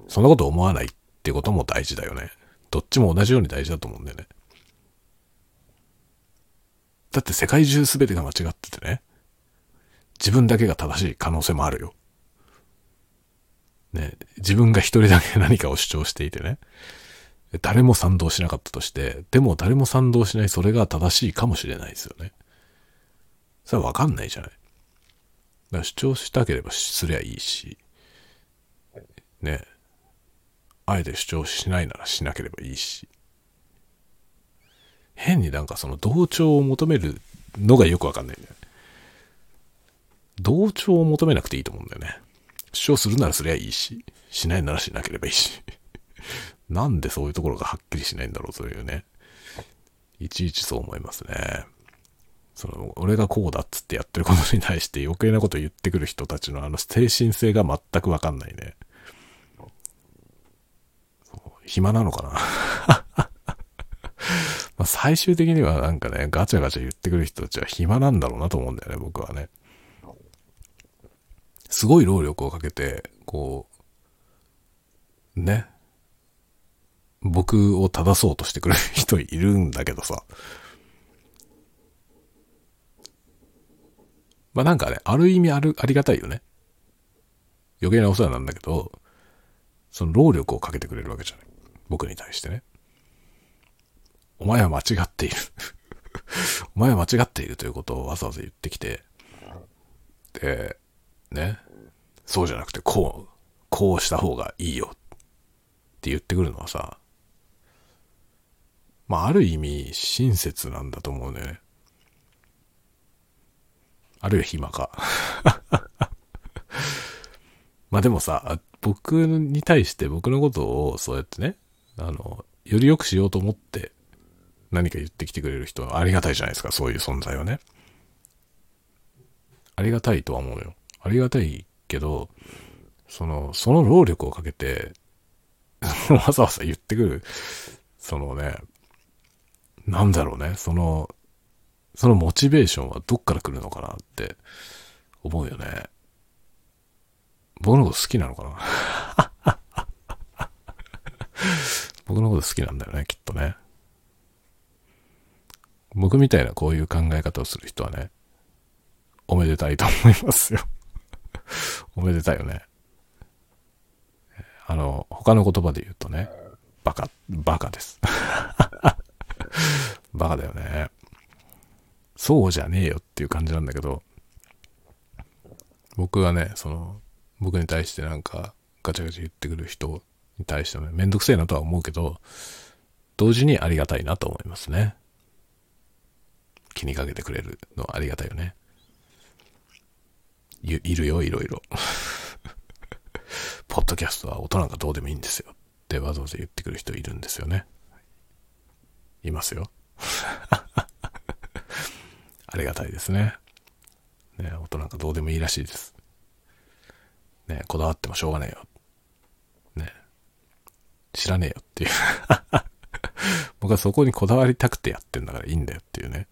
そんなこと思わないってことも大事だよね。どっちも同じように大事だと思うんだよね。だって世界中全てが間違っててね、自分だけが正しい可能性もあるよ。ね、自分が一人だけ何かを主張していてね、誰も賛同しなかったとして、でも誰も賛同しないそれが正しいかもしれないですよね。それはわかんないじゃない。だから主張したければすりゃいいし、ね、あえて主張しないならしなければいいし、変になんかその同調を求めるのがよくわかんないんだよね。同調を求めなくていいと思うんだよね。主張するならすりゃいいし、しないならしなければいいし。なんでそういうところがはっきりしないんだろうというね。いちいちそう思いますね。その、俺がこうだっつってやってることに対して余計なこと言ってくる人たちのあの精神性が全くわかんないね。暇なのかな？ま最終的にはなんかね、ガチャガチャ言ってくる人たちは暇なんだろうなと思うんだよね、僕はね。すごい労力をかけて、こう、ね、僕を正そうとしてくれる人いるんだけどさ。まあなんかね、ある意味ある、ありがたいよね。余計なお世話なんだけど、その労力をかけてくれるわけじゃない。僕に対してね。お前は間違っている お前は間違っているということをわざわざ言ってきて、で、ね、そうじゃなくてこう、こうした方がいいよって言ってくるのはさ、まあある意味親切なんだと思うね。あるいは暇か。まあでもさ、僕に対して僕のことをそうやってね、あの、より良くしようと思って何か言ってきてくれる人はありがたいじゃないですか、そういう存在はね。ありがたいとは思うよ。ありがたいけど、その、その労力をかけて、わざわざ言ってくる、そのね、なんだろうね、その、そのモチベーションはどっから来るのかなって思うよね。僕のこと好きなのかな？僕のこと好きなんだよね、きっとね。僕みたいなこういう考え方をする人はね、おめでたいと思いますよ おめでたいよね。あの、他の言葉で言うとね、バカ、バカです バカだよね。そうじゃねえよっていう感じなんだけど、僕はね、その、僕に対してなんかガチャガチャ言ってくる人に対してね、めんどくせえなとは思うけど、同時にありがたいなと思いますね。気にかけてくれるのはありがたいよね。いいるよ、いろいろ。ポッドキャストは音なんかどうでもいいんですよってわざわざ言ってくる人いるんですよね。いますよ。ありがたいですね。ね、音なんかどうでもいいらしいです。ね、こだわってもしょうがねえよ。ね、知らねえよっていう 僕はそこにこだわりたくてやってんだからいいんだよっていうね。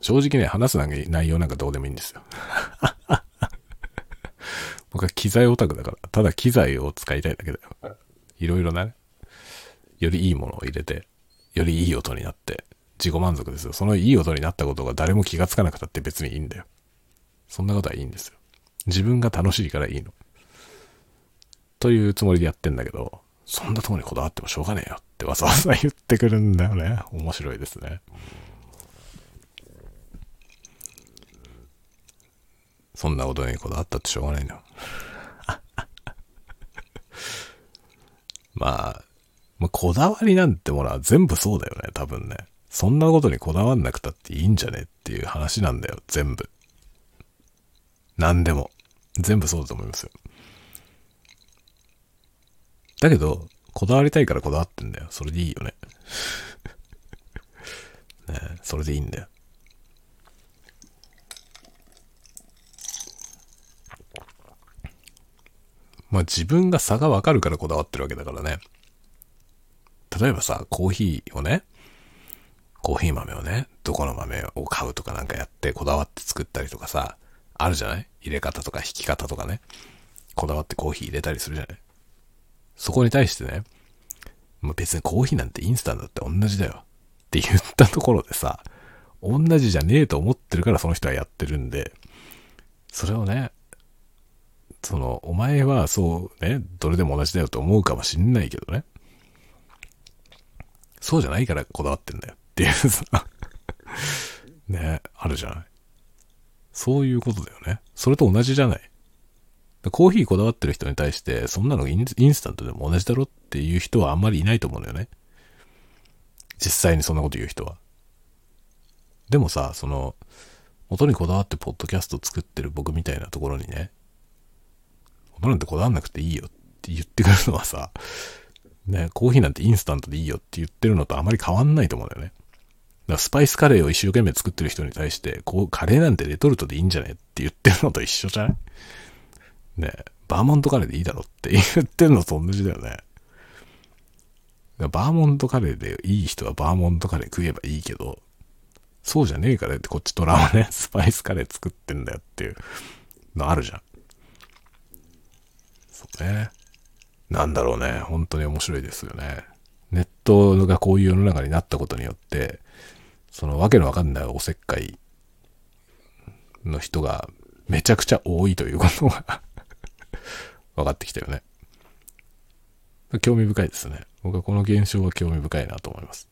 正直ね、話す内容なんかどうでもいいんですよ。僕は機材オタクだから、ただ機材を使いたいだけだよ。いろいろなね、よりいいものを入れて、よりいい音になって、自己満足ですよ。そのいい音になったことが誰も気がつかなくたって別にいいんだよ。そんなことはいいんですよ。自分が楽しいからいいの。というつもりでやってんだけど、そんなとこにこだわってもしょうがねえよってわざわざ言ってくるんだよね。面白いですね。そんなことにこだわったってしょうがないんだよ。まあ、まあ、こだわりなんてものは全部そうだよね、多分ね。そんなことにこだわんなくたっていいんじゃねっていう話なんだよ、全部。何でも。全部そうだと思いますよ。だけど、こだわりたいからこだわってんだよ。それでいいよね。ねそれでいいんだよ。まあ自分が差がわかるからこだわってるわけだからね。例えばさ、コーヒーをね、コーヒー豆をね、どこの豆を買うとかなんかやってこだわって作ったりとかさ、あるじゃない？入れ方とか引き方とかね。こだわってコーヒー入れたりするじゃない？そこに対してね、まあ、別にコーヒーなんてインスタントって同じだよって言ったところでさ、同じじゃねえと思ってるからその人はやってるんで、それをね、その、お前はそうね、どれでも同じだよと思うかもしんないけどね。そうじゃないからこだわってんだよっていうさ ね、あるじゃない。そういうことだよね。それと同じじゃない。コーヒーこだわってる人に対して、そんなのインスタントでも同じだろっていう人はあんまりいないと思うのよね。実際にそんなこと言う人は。でもさ、その、音にこだわってポッドキャスト作ってる僕みたいなところにね、音なんてこだわんなくていいよって言ってくるのはさ、ね、コーヒーなんてインスタントでいいよって言ってるのとあまり変わんないと思うんだよね。だからスパイスカレーを一生懸命作ってる人に対して、こう、カレーなんてレトルトでいいんじゃねって言ってるのと一緒じゃない？ねバーモントカレーでいいだろって言ってるのと同じだよね。バーモントカレーでいい人はバーモントカレー食えばいいけど、そうじゃねえからってこっちトラはね、スパイスカレー作ってんだよっていうのあるじゃん。そうね。なんだろうね。本当に面白いですよね。ネットがこういう世の中になったことによって、そのわけのわかんないおせっかいの人がめちゃくちゃ多いということが 分かってきたよね。興味深いですね。僕はこの現象は興味深いなと思います。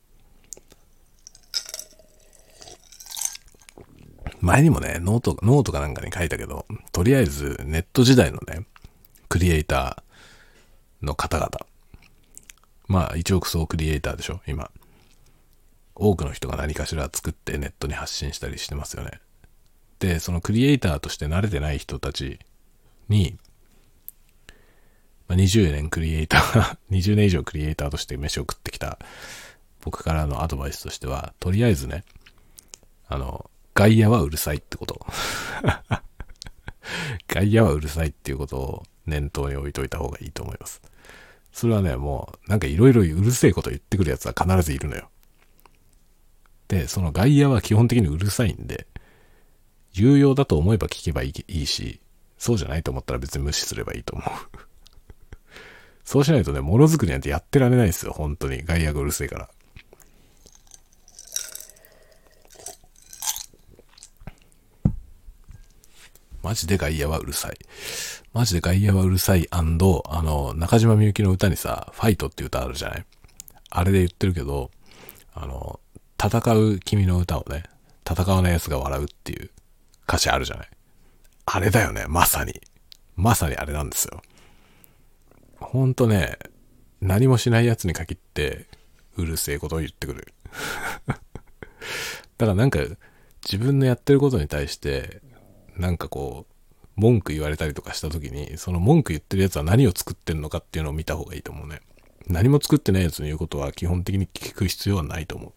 前にもね、 note、note かなんかに書いたけど、とりあえずネット時代のね、クリエイターの方々。まあ、一億総クリエイターでしょ、今。多くの人が何かしら作ってネットに発信したりしてますよね。で、そのクリエイターとして慣れてない人たちに、まあ、20年クリエイター 20年以上クリエイターとして飯を食ってきた僕からのアドバイスとしては、とりあえずね、あの、外野はうるさいってこと。外野はうるさいっていうことを念頭に置いといた方がいいと思います。それはね、もう、なんかいろいろうるせえこと言ってくるやつは必ずいるのよ。で、その外野は基本的にうるさいんで、有用だと思えば聞けばいいし、そうじゃないと思ったら別に無視すればいいと思う。そうしないとね、ものづくりなんてやってられないですよ、本当に。外野がうるせえから。マジで外野はうるさい。マジで外野はうるさいあの、中島みゆきの歌にさ、ファイトって歌あるじゃない？あれで言ってるけど、あの、戦う君の歌をね、戦わない奴が笑うっていう歌詞あるじゃない？あれだよね、まさに。まさにあれなんですよ。ほんとね、何もしない奴に限って、うるせえことを言ってくる。だからなんか、自分のやってることに対して、なんかこう、文句言われたりとかした時に、その文句言ってる奴は何を作ってんのかっていうのを見た方がいいと思うね。何も作ってない奴の言うことは基本的に聞く必要はないと思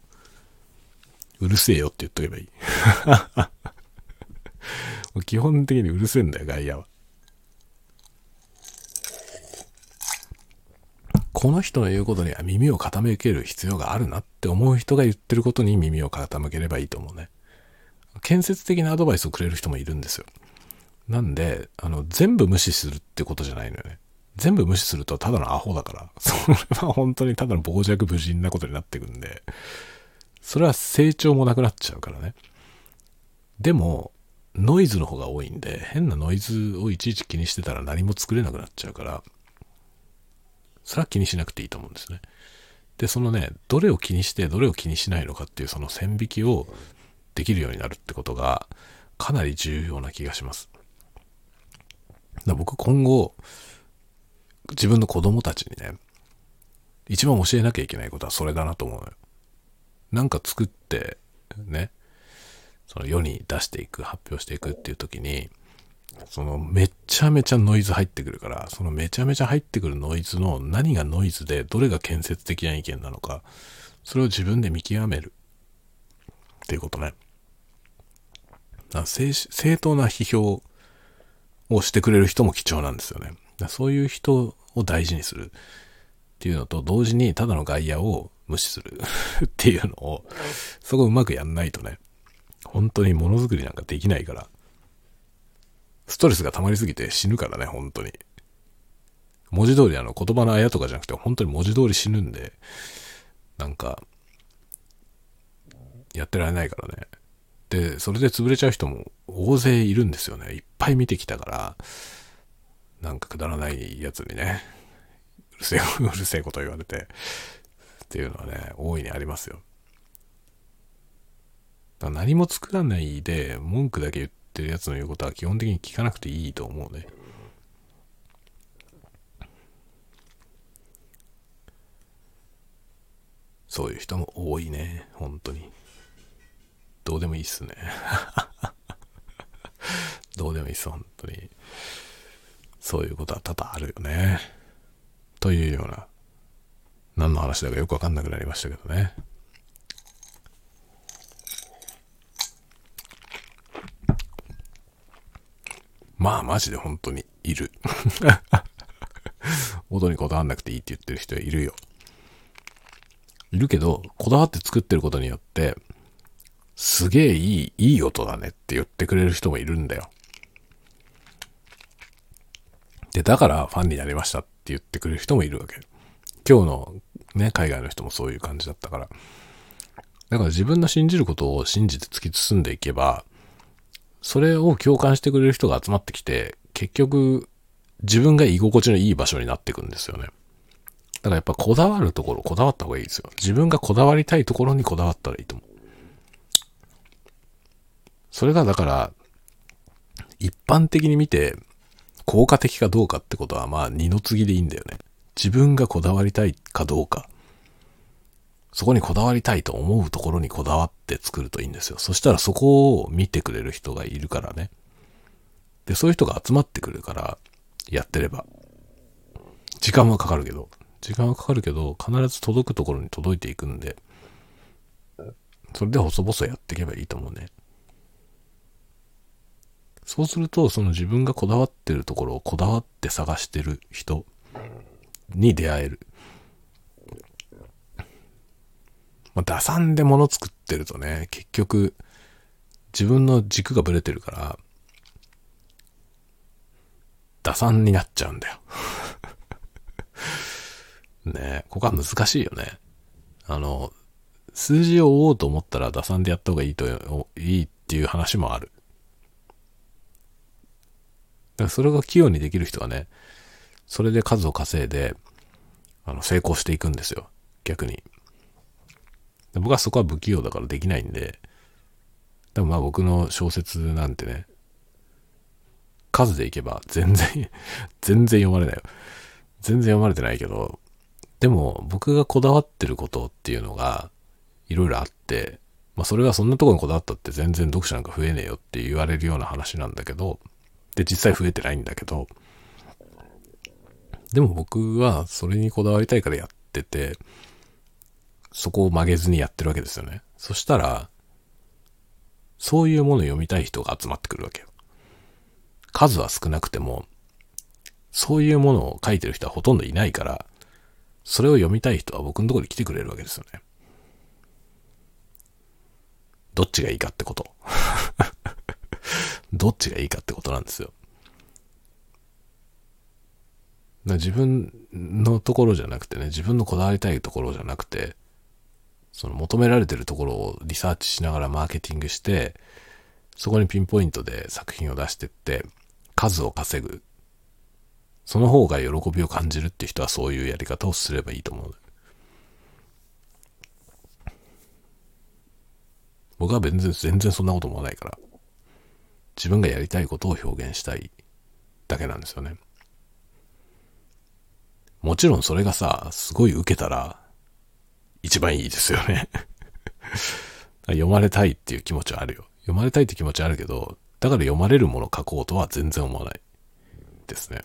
う。うるせえよって言っとけばいい。基本的にうるせえんだよ、外野は。この人の言うことには耳を傾ける必要があるなって思う人が言ってることに耳を傾ければいいと思うね。建設的なアドバイスをくれる人もいるんですよ。なんで、あの、全部無視するってことじゃないのよね。全部無視するとただのアホだから、それは本当にただの傍若無人なことになってくんで、それは成長もなくなっちゃうからね。でも、ノイズの方が多いんで、変なノイズをいちいち気にしてたら何も作れなくなっちゃうから、それは気にしなくていいと思うんですね。で、そのね、どれを気にしてどれを気にしないのかっていうその線引きをできるようになるってことがかなり重要な気がします。だ僕今後、自分の子供たちにね、一番教えなきゃいけないことはそれだなと思うのよ。なんか作って、ね、その世に出していく、発表していくっていう時に、そのめちゃめちゃノイズ入ってくるから、そのめちゃめちゃ入ってくるノイズの何がノイズでどれが建設的な意見なのか、それを自分で見極めるっていうことね。正正当な批評をしてくれる人も貴重なんですよね。そういう人を大事にするっていうのと同時にただの外野を無視する っていうのをそこうまくやんないとね、本当にものづくりなんかできないから、ストレスが溜まりすぎて死ぬからね、本当に。文字通りあの言葉のあやとかじゃなくて本当に文字通り死ぬんで、なんか、やってられないからね。で、それで潰れちゃう人も大勢いるんですよね。いっぱい見てきたから、なんかくだらないやつにね、うるせえ、うるせえこと言われて、っていうのはね、大いにありますよ。何も作らないで文句だけ言ってるやつの言うことは基本的に聞かなくていいと思うね。そういう人も多いね、本当に。どうでもいいっすね。どうでもいいっす、本当に。そういうことは多々あるよね。というような、何の話だかよくわかんなくなりましたけどね。まあマジで本当にいる。音にこだわんなくていいって言ってる人いるよ。いるけど、こだわって作ってることによって、すげえいい、いい音だねって言ってくれる人もいるんだよ。で、だからファンになりましたって言ってくれる人もいるわけ。今日のね、海外の人もそういう感じだったから。だから自分の信じることを信じて突き進んでいけば、それを共感してくれる人が集まってきて、結局、自分が居心地のいい場所になっていくんですよね。だからやっぱこだわるところ、こだわった方がいいですよ。自分がこだわりたいところにこだわったらいいと思う。それがだから、一般的に見て、効果的かどうかってことはまあ二の次でいいんだよね。自分がこだわりたいかどうか。そこにこだわりたいと思うところにこだわって作るといいんですよ。そしたらそこを見てくれる人がいるからね。で、そういう人が集まってくるから、やってれば。時間はかかるけど、時間はかかるけど、必ず届くところに届いていくんで、それで細々やっていけばいいと思うね。そうすると、その自分がこだわってるところをこだわって探してる人に出会える。まあ、打算で物作ってるとね、結局、自分の軸がぶれてるから、打算になっちゃうんだよ。ねここは難しいよね。あの、数字を追おうと思ったら打算でやった方がいいと、いいっていう話もある。だからそれが器用にできる人はね、それで数を稼いで、あの、成功していくんですよ。逆に。僕はそこは不器用だからできないんで、でもまあ僕の小説なんてね、数でいけば全然 全然読まれないよ。全然読まれてないけど、でも僕がこだわってることっていうのがいろいろあって、まあそれはそんなところにこだわったって全然読者なんか増えねえよって言われるような話なんだけど、で実際増えてないんだけど、でも僕はそれにこだわりたいからやってて、そこを曲げずにやってるわけですよね。そしたら、そういうものを読みたい人が集まってくるわけよ。数は少なくても、そういうものを書いてる人はほとんどいないから、それを読みたい人は僕のところに来てくれるわけですよね。どっちがいいかってこと。どっちがいいかってことなんですよ。自分のところじゃなくてね、自分のこだわりたいところじゃなくて、その求められてるところをリサーチしながらマーケティングして、そこにピンポイントで作品を出してって、数を稼ぐ。その方が喜びを感じるって人はそういうやり方をすればいいと思う。僕は全然、全然そんなこと思わないから。自分がやりたいことを表現したいだけなんですよね。もちろんそれがさ、すごい受けたら、一番いいですよね 読まれたいっていう気持ちはあるよ。読まれたいって気持ちはあるけど、だから読まれるもの書こうとは全然思わないですね。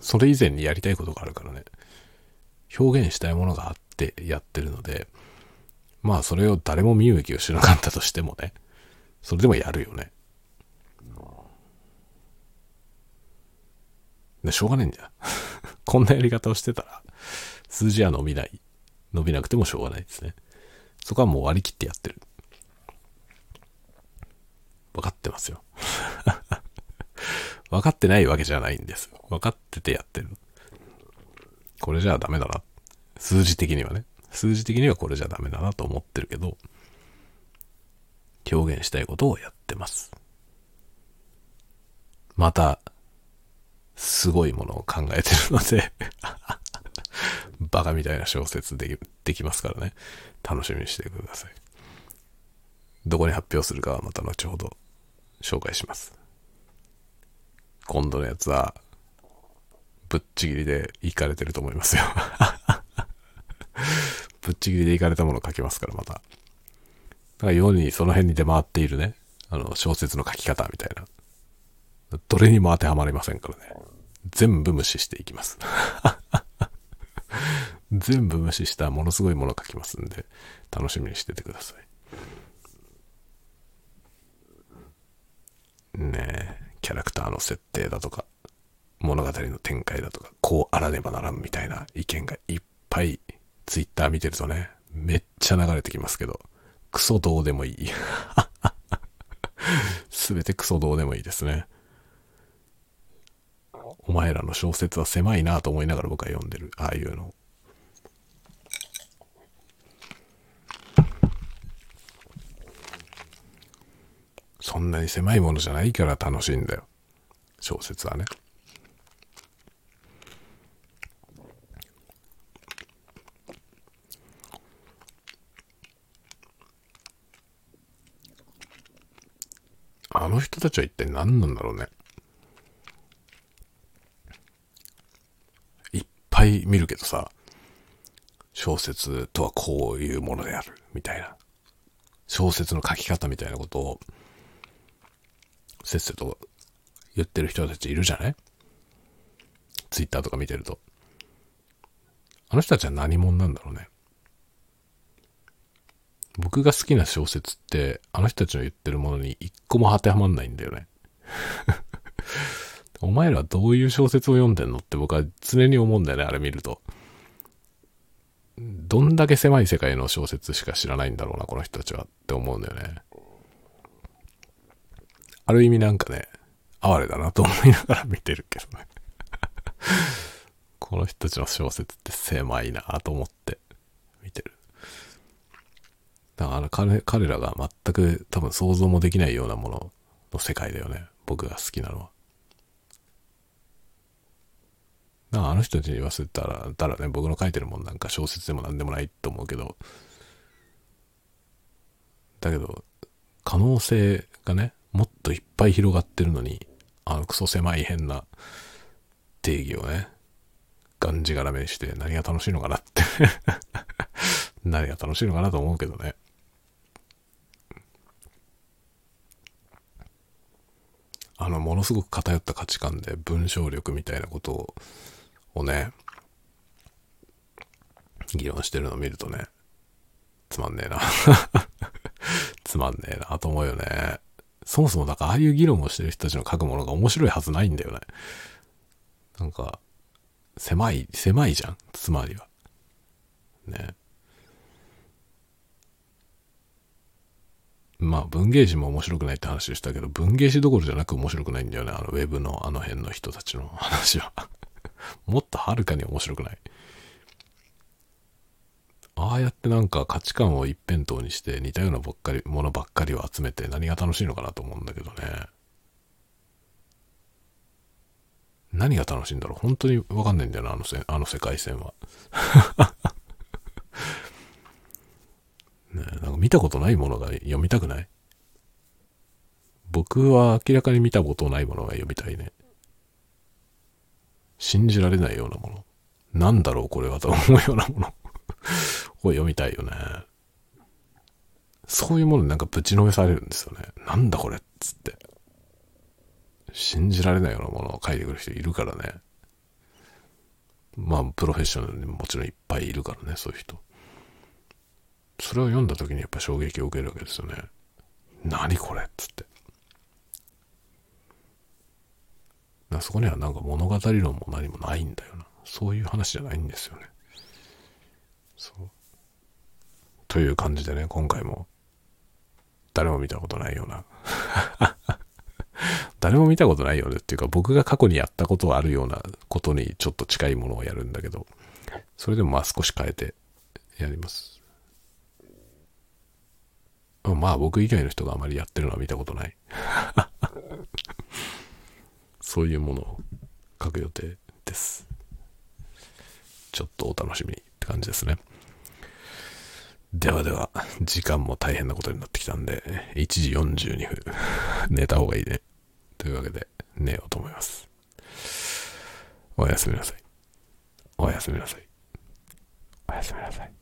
それ以前にやりたいことがあるからね。表現したいものがあってやってるので、まあそれを誰も見向きをしなかったとしてもね、それでもやるよね。で、しょうがないんだよ。こんなやり方をしてたら、数字は伸びない。伸びなくてもしょうがないですね。そこはもう割り切ってやってる。分かってますよ。分かってないわけじゃないんです。分かっててやってる。これじゃダメだな。数字的にはね。数字的にはこれじゃダメだなと思ってるけど、表現したいことをやってます。また、すごいものを考えてるので バカみたいな小説でできますからね。楽しみにしてください。どこに発表するかはまた後ほど紹介します。今度のやつは、ぶっちぎりでいかれてると思いますよ ぶっちぎりでいかれたものを書きますから、また。だから世にその辺に出回っているね、あの、小説の書き方みたいな。どれにも当てはまりませんからね。全部無視していきます 全部無視したものすごいもの書きますんで、楽しみにしててください。ねえ、キャラクターの設定だとか、物語の展開だとか、こうあらねばならんみたいな意見がいっぱい、ツイッター見てるとね、めっちゃ流れてきますけど、クソどうでもいい。すべてクソどうでもいいですね。お前らの小説は狭いなと思いながら僕は読んでる。ああいうの。そんなに狭いものじゃないから楽しいんだよ。小説はね。あの人たちは一体何なんだろうね。い見るけどさ、小説とはこういうものである、みたいな。小説の書き方みたいなことを、せっせと言ってる人たちいるじゃない？ツイッターとか見てると。あの人たちは何者なんだろうね？僕が好きな小説って、あの人たちの言ってるものに一個も当てはまんないんだよね。お前らどういう小説を読んでんのって僕は常に思うんだよね、あれ見ると。どんだけ狭い世界の小説しか知らないんだろうな、この人たちはって思うんだよね。ある意味なんかね、哀れだなと思いながら見てるけどね。この人たちの小説って狭いなと思って見てる。だから彼彼らが全く多分想像もできないようなものの世界だよね。僕が好きなのは。だからあの人たちに言わせたら、たらね、僕の書いてるもんなんか小説でも何でもないと思うけど、だけど、可能性がね、もっといっぱい広がってるのに、あのクソ狭い変な定義をね、がんじがらめにして何が楽しいのかなって 何が楽しいのかなと思うけどね。あの、ものすごく偏った価値観で文章力みたいなことををね、議論してるのを見るとね、つまんねえな つまんねえなと思うよね。そもそもだからああいう議論をしてる人たちの書くものが面白いはずないんだよね。なんか、狭い、狭いじゃん。つまりは。ね。まあ文芸誌も面白くないって話でしたけど、文芸誌どころじゃなく面白くないんだよね。あのウェブのあの辺の人たちの話はもっとはるかに面白くない？ああやってなんか価値観を一辺倒にして似たようなばっかり、ものばっかりを集めて何が楽しいのかなと思うんだけどね。何が楽しいんだろう？本当にわかんないんだよな、あのせあの世界線は。ね、なんか見たことないものが読みたくない？僕は明らかに見たことないものが読みたいね。信じられないようなもの。なんだろうこれはと思うようなもの を読みたいよね。そういうものになんかぶちのめされるんですよね。なんだこれっつって。信じられないようなものを書いてくる人いるからね。まあ、プロフェッショナルにももちろんいっぱいいるからね、そういう人。それを読んだ時にやっぱ衝撃を受けるわけですよね。何これっつって。そこにはなんか物語論も何もないんだよな。そういう話じゃないんですよね。そう。という感じでね、今回も誰も見たことないような 誰も見たことないよねっていうか僕が過去にやったことはあるようなことにちょっと近いものをやるんだけど、それでもまあ少し変えてやります。まあ僕以外の人があまりやってるのは見たことない。そういうものを書く予定です。ちょっとお楽しみにって感じですね。ではでは、時間も大変なことになってきたんで、1時42分、寝た方がいいね。というわけで、寝ようと思います。おやすみなさい。おやすみなさい。おやすみなさい。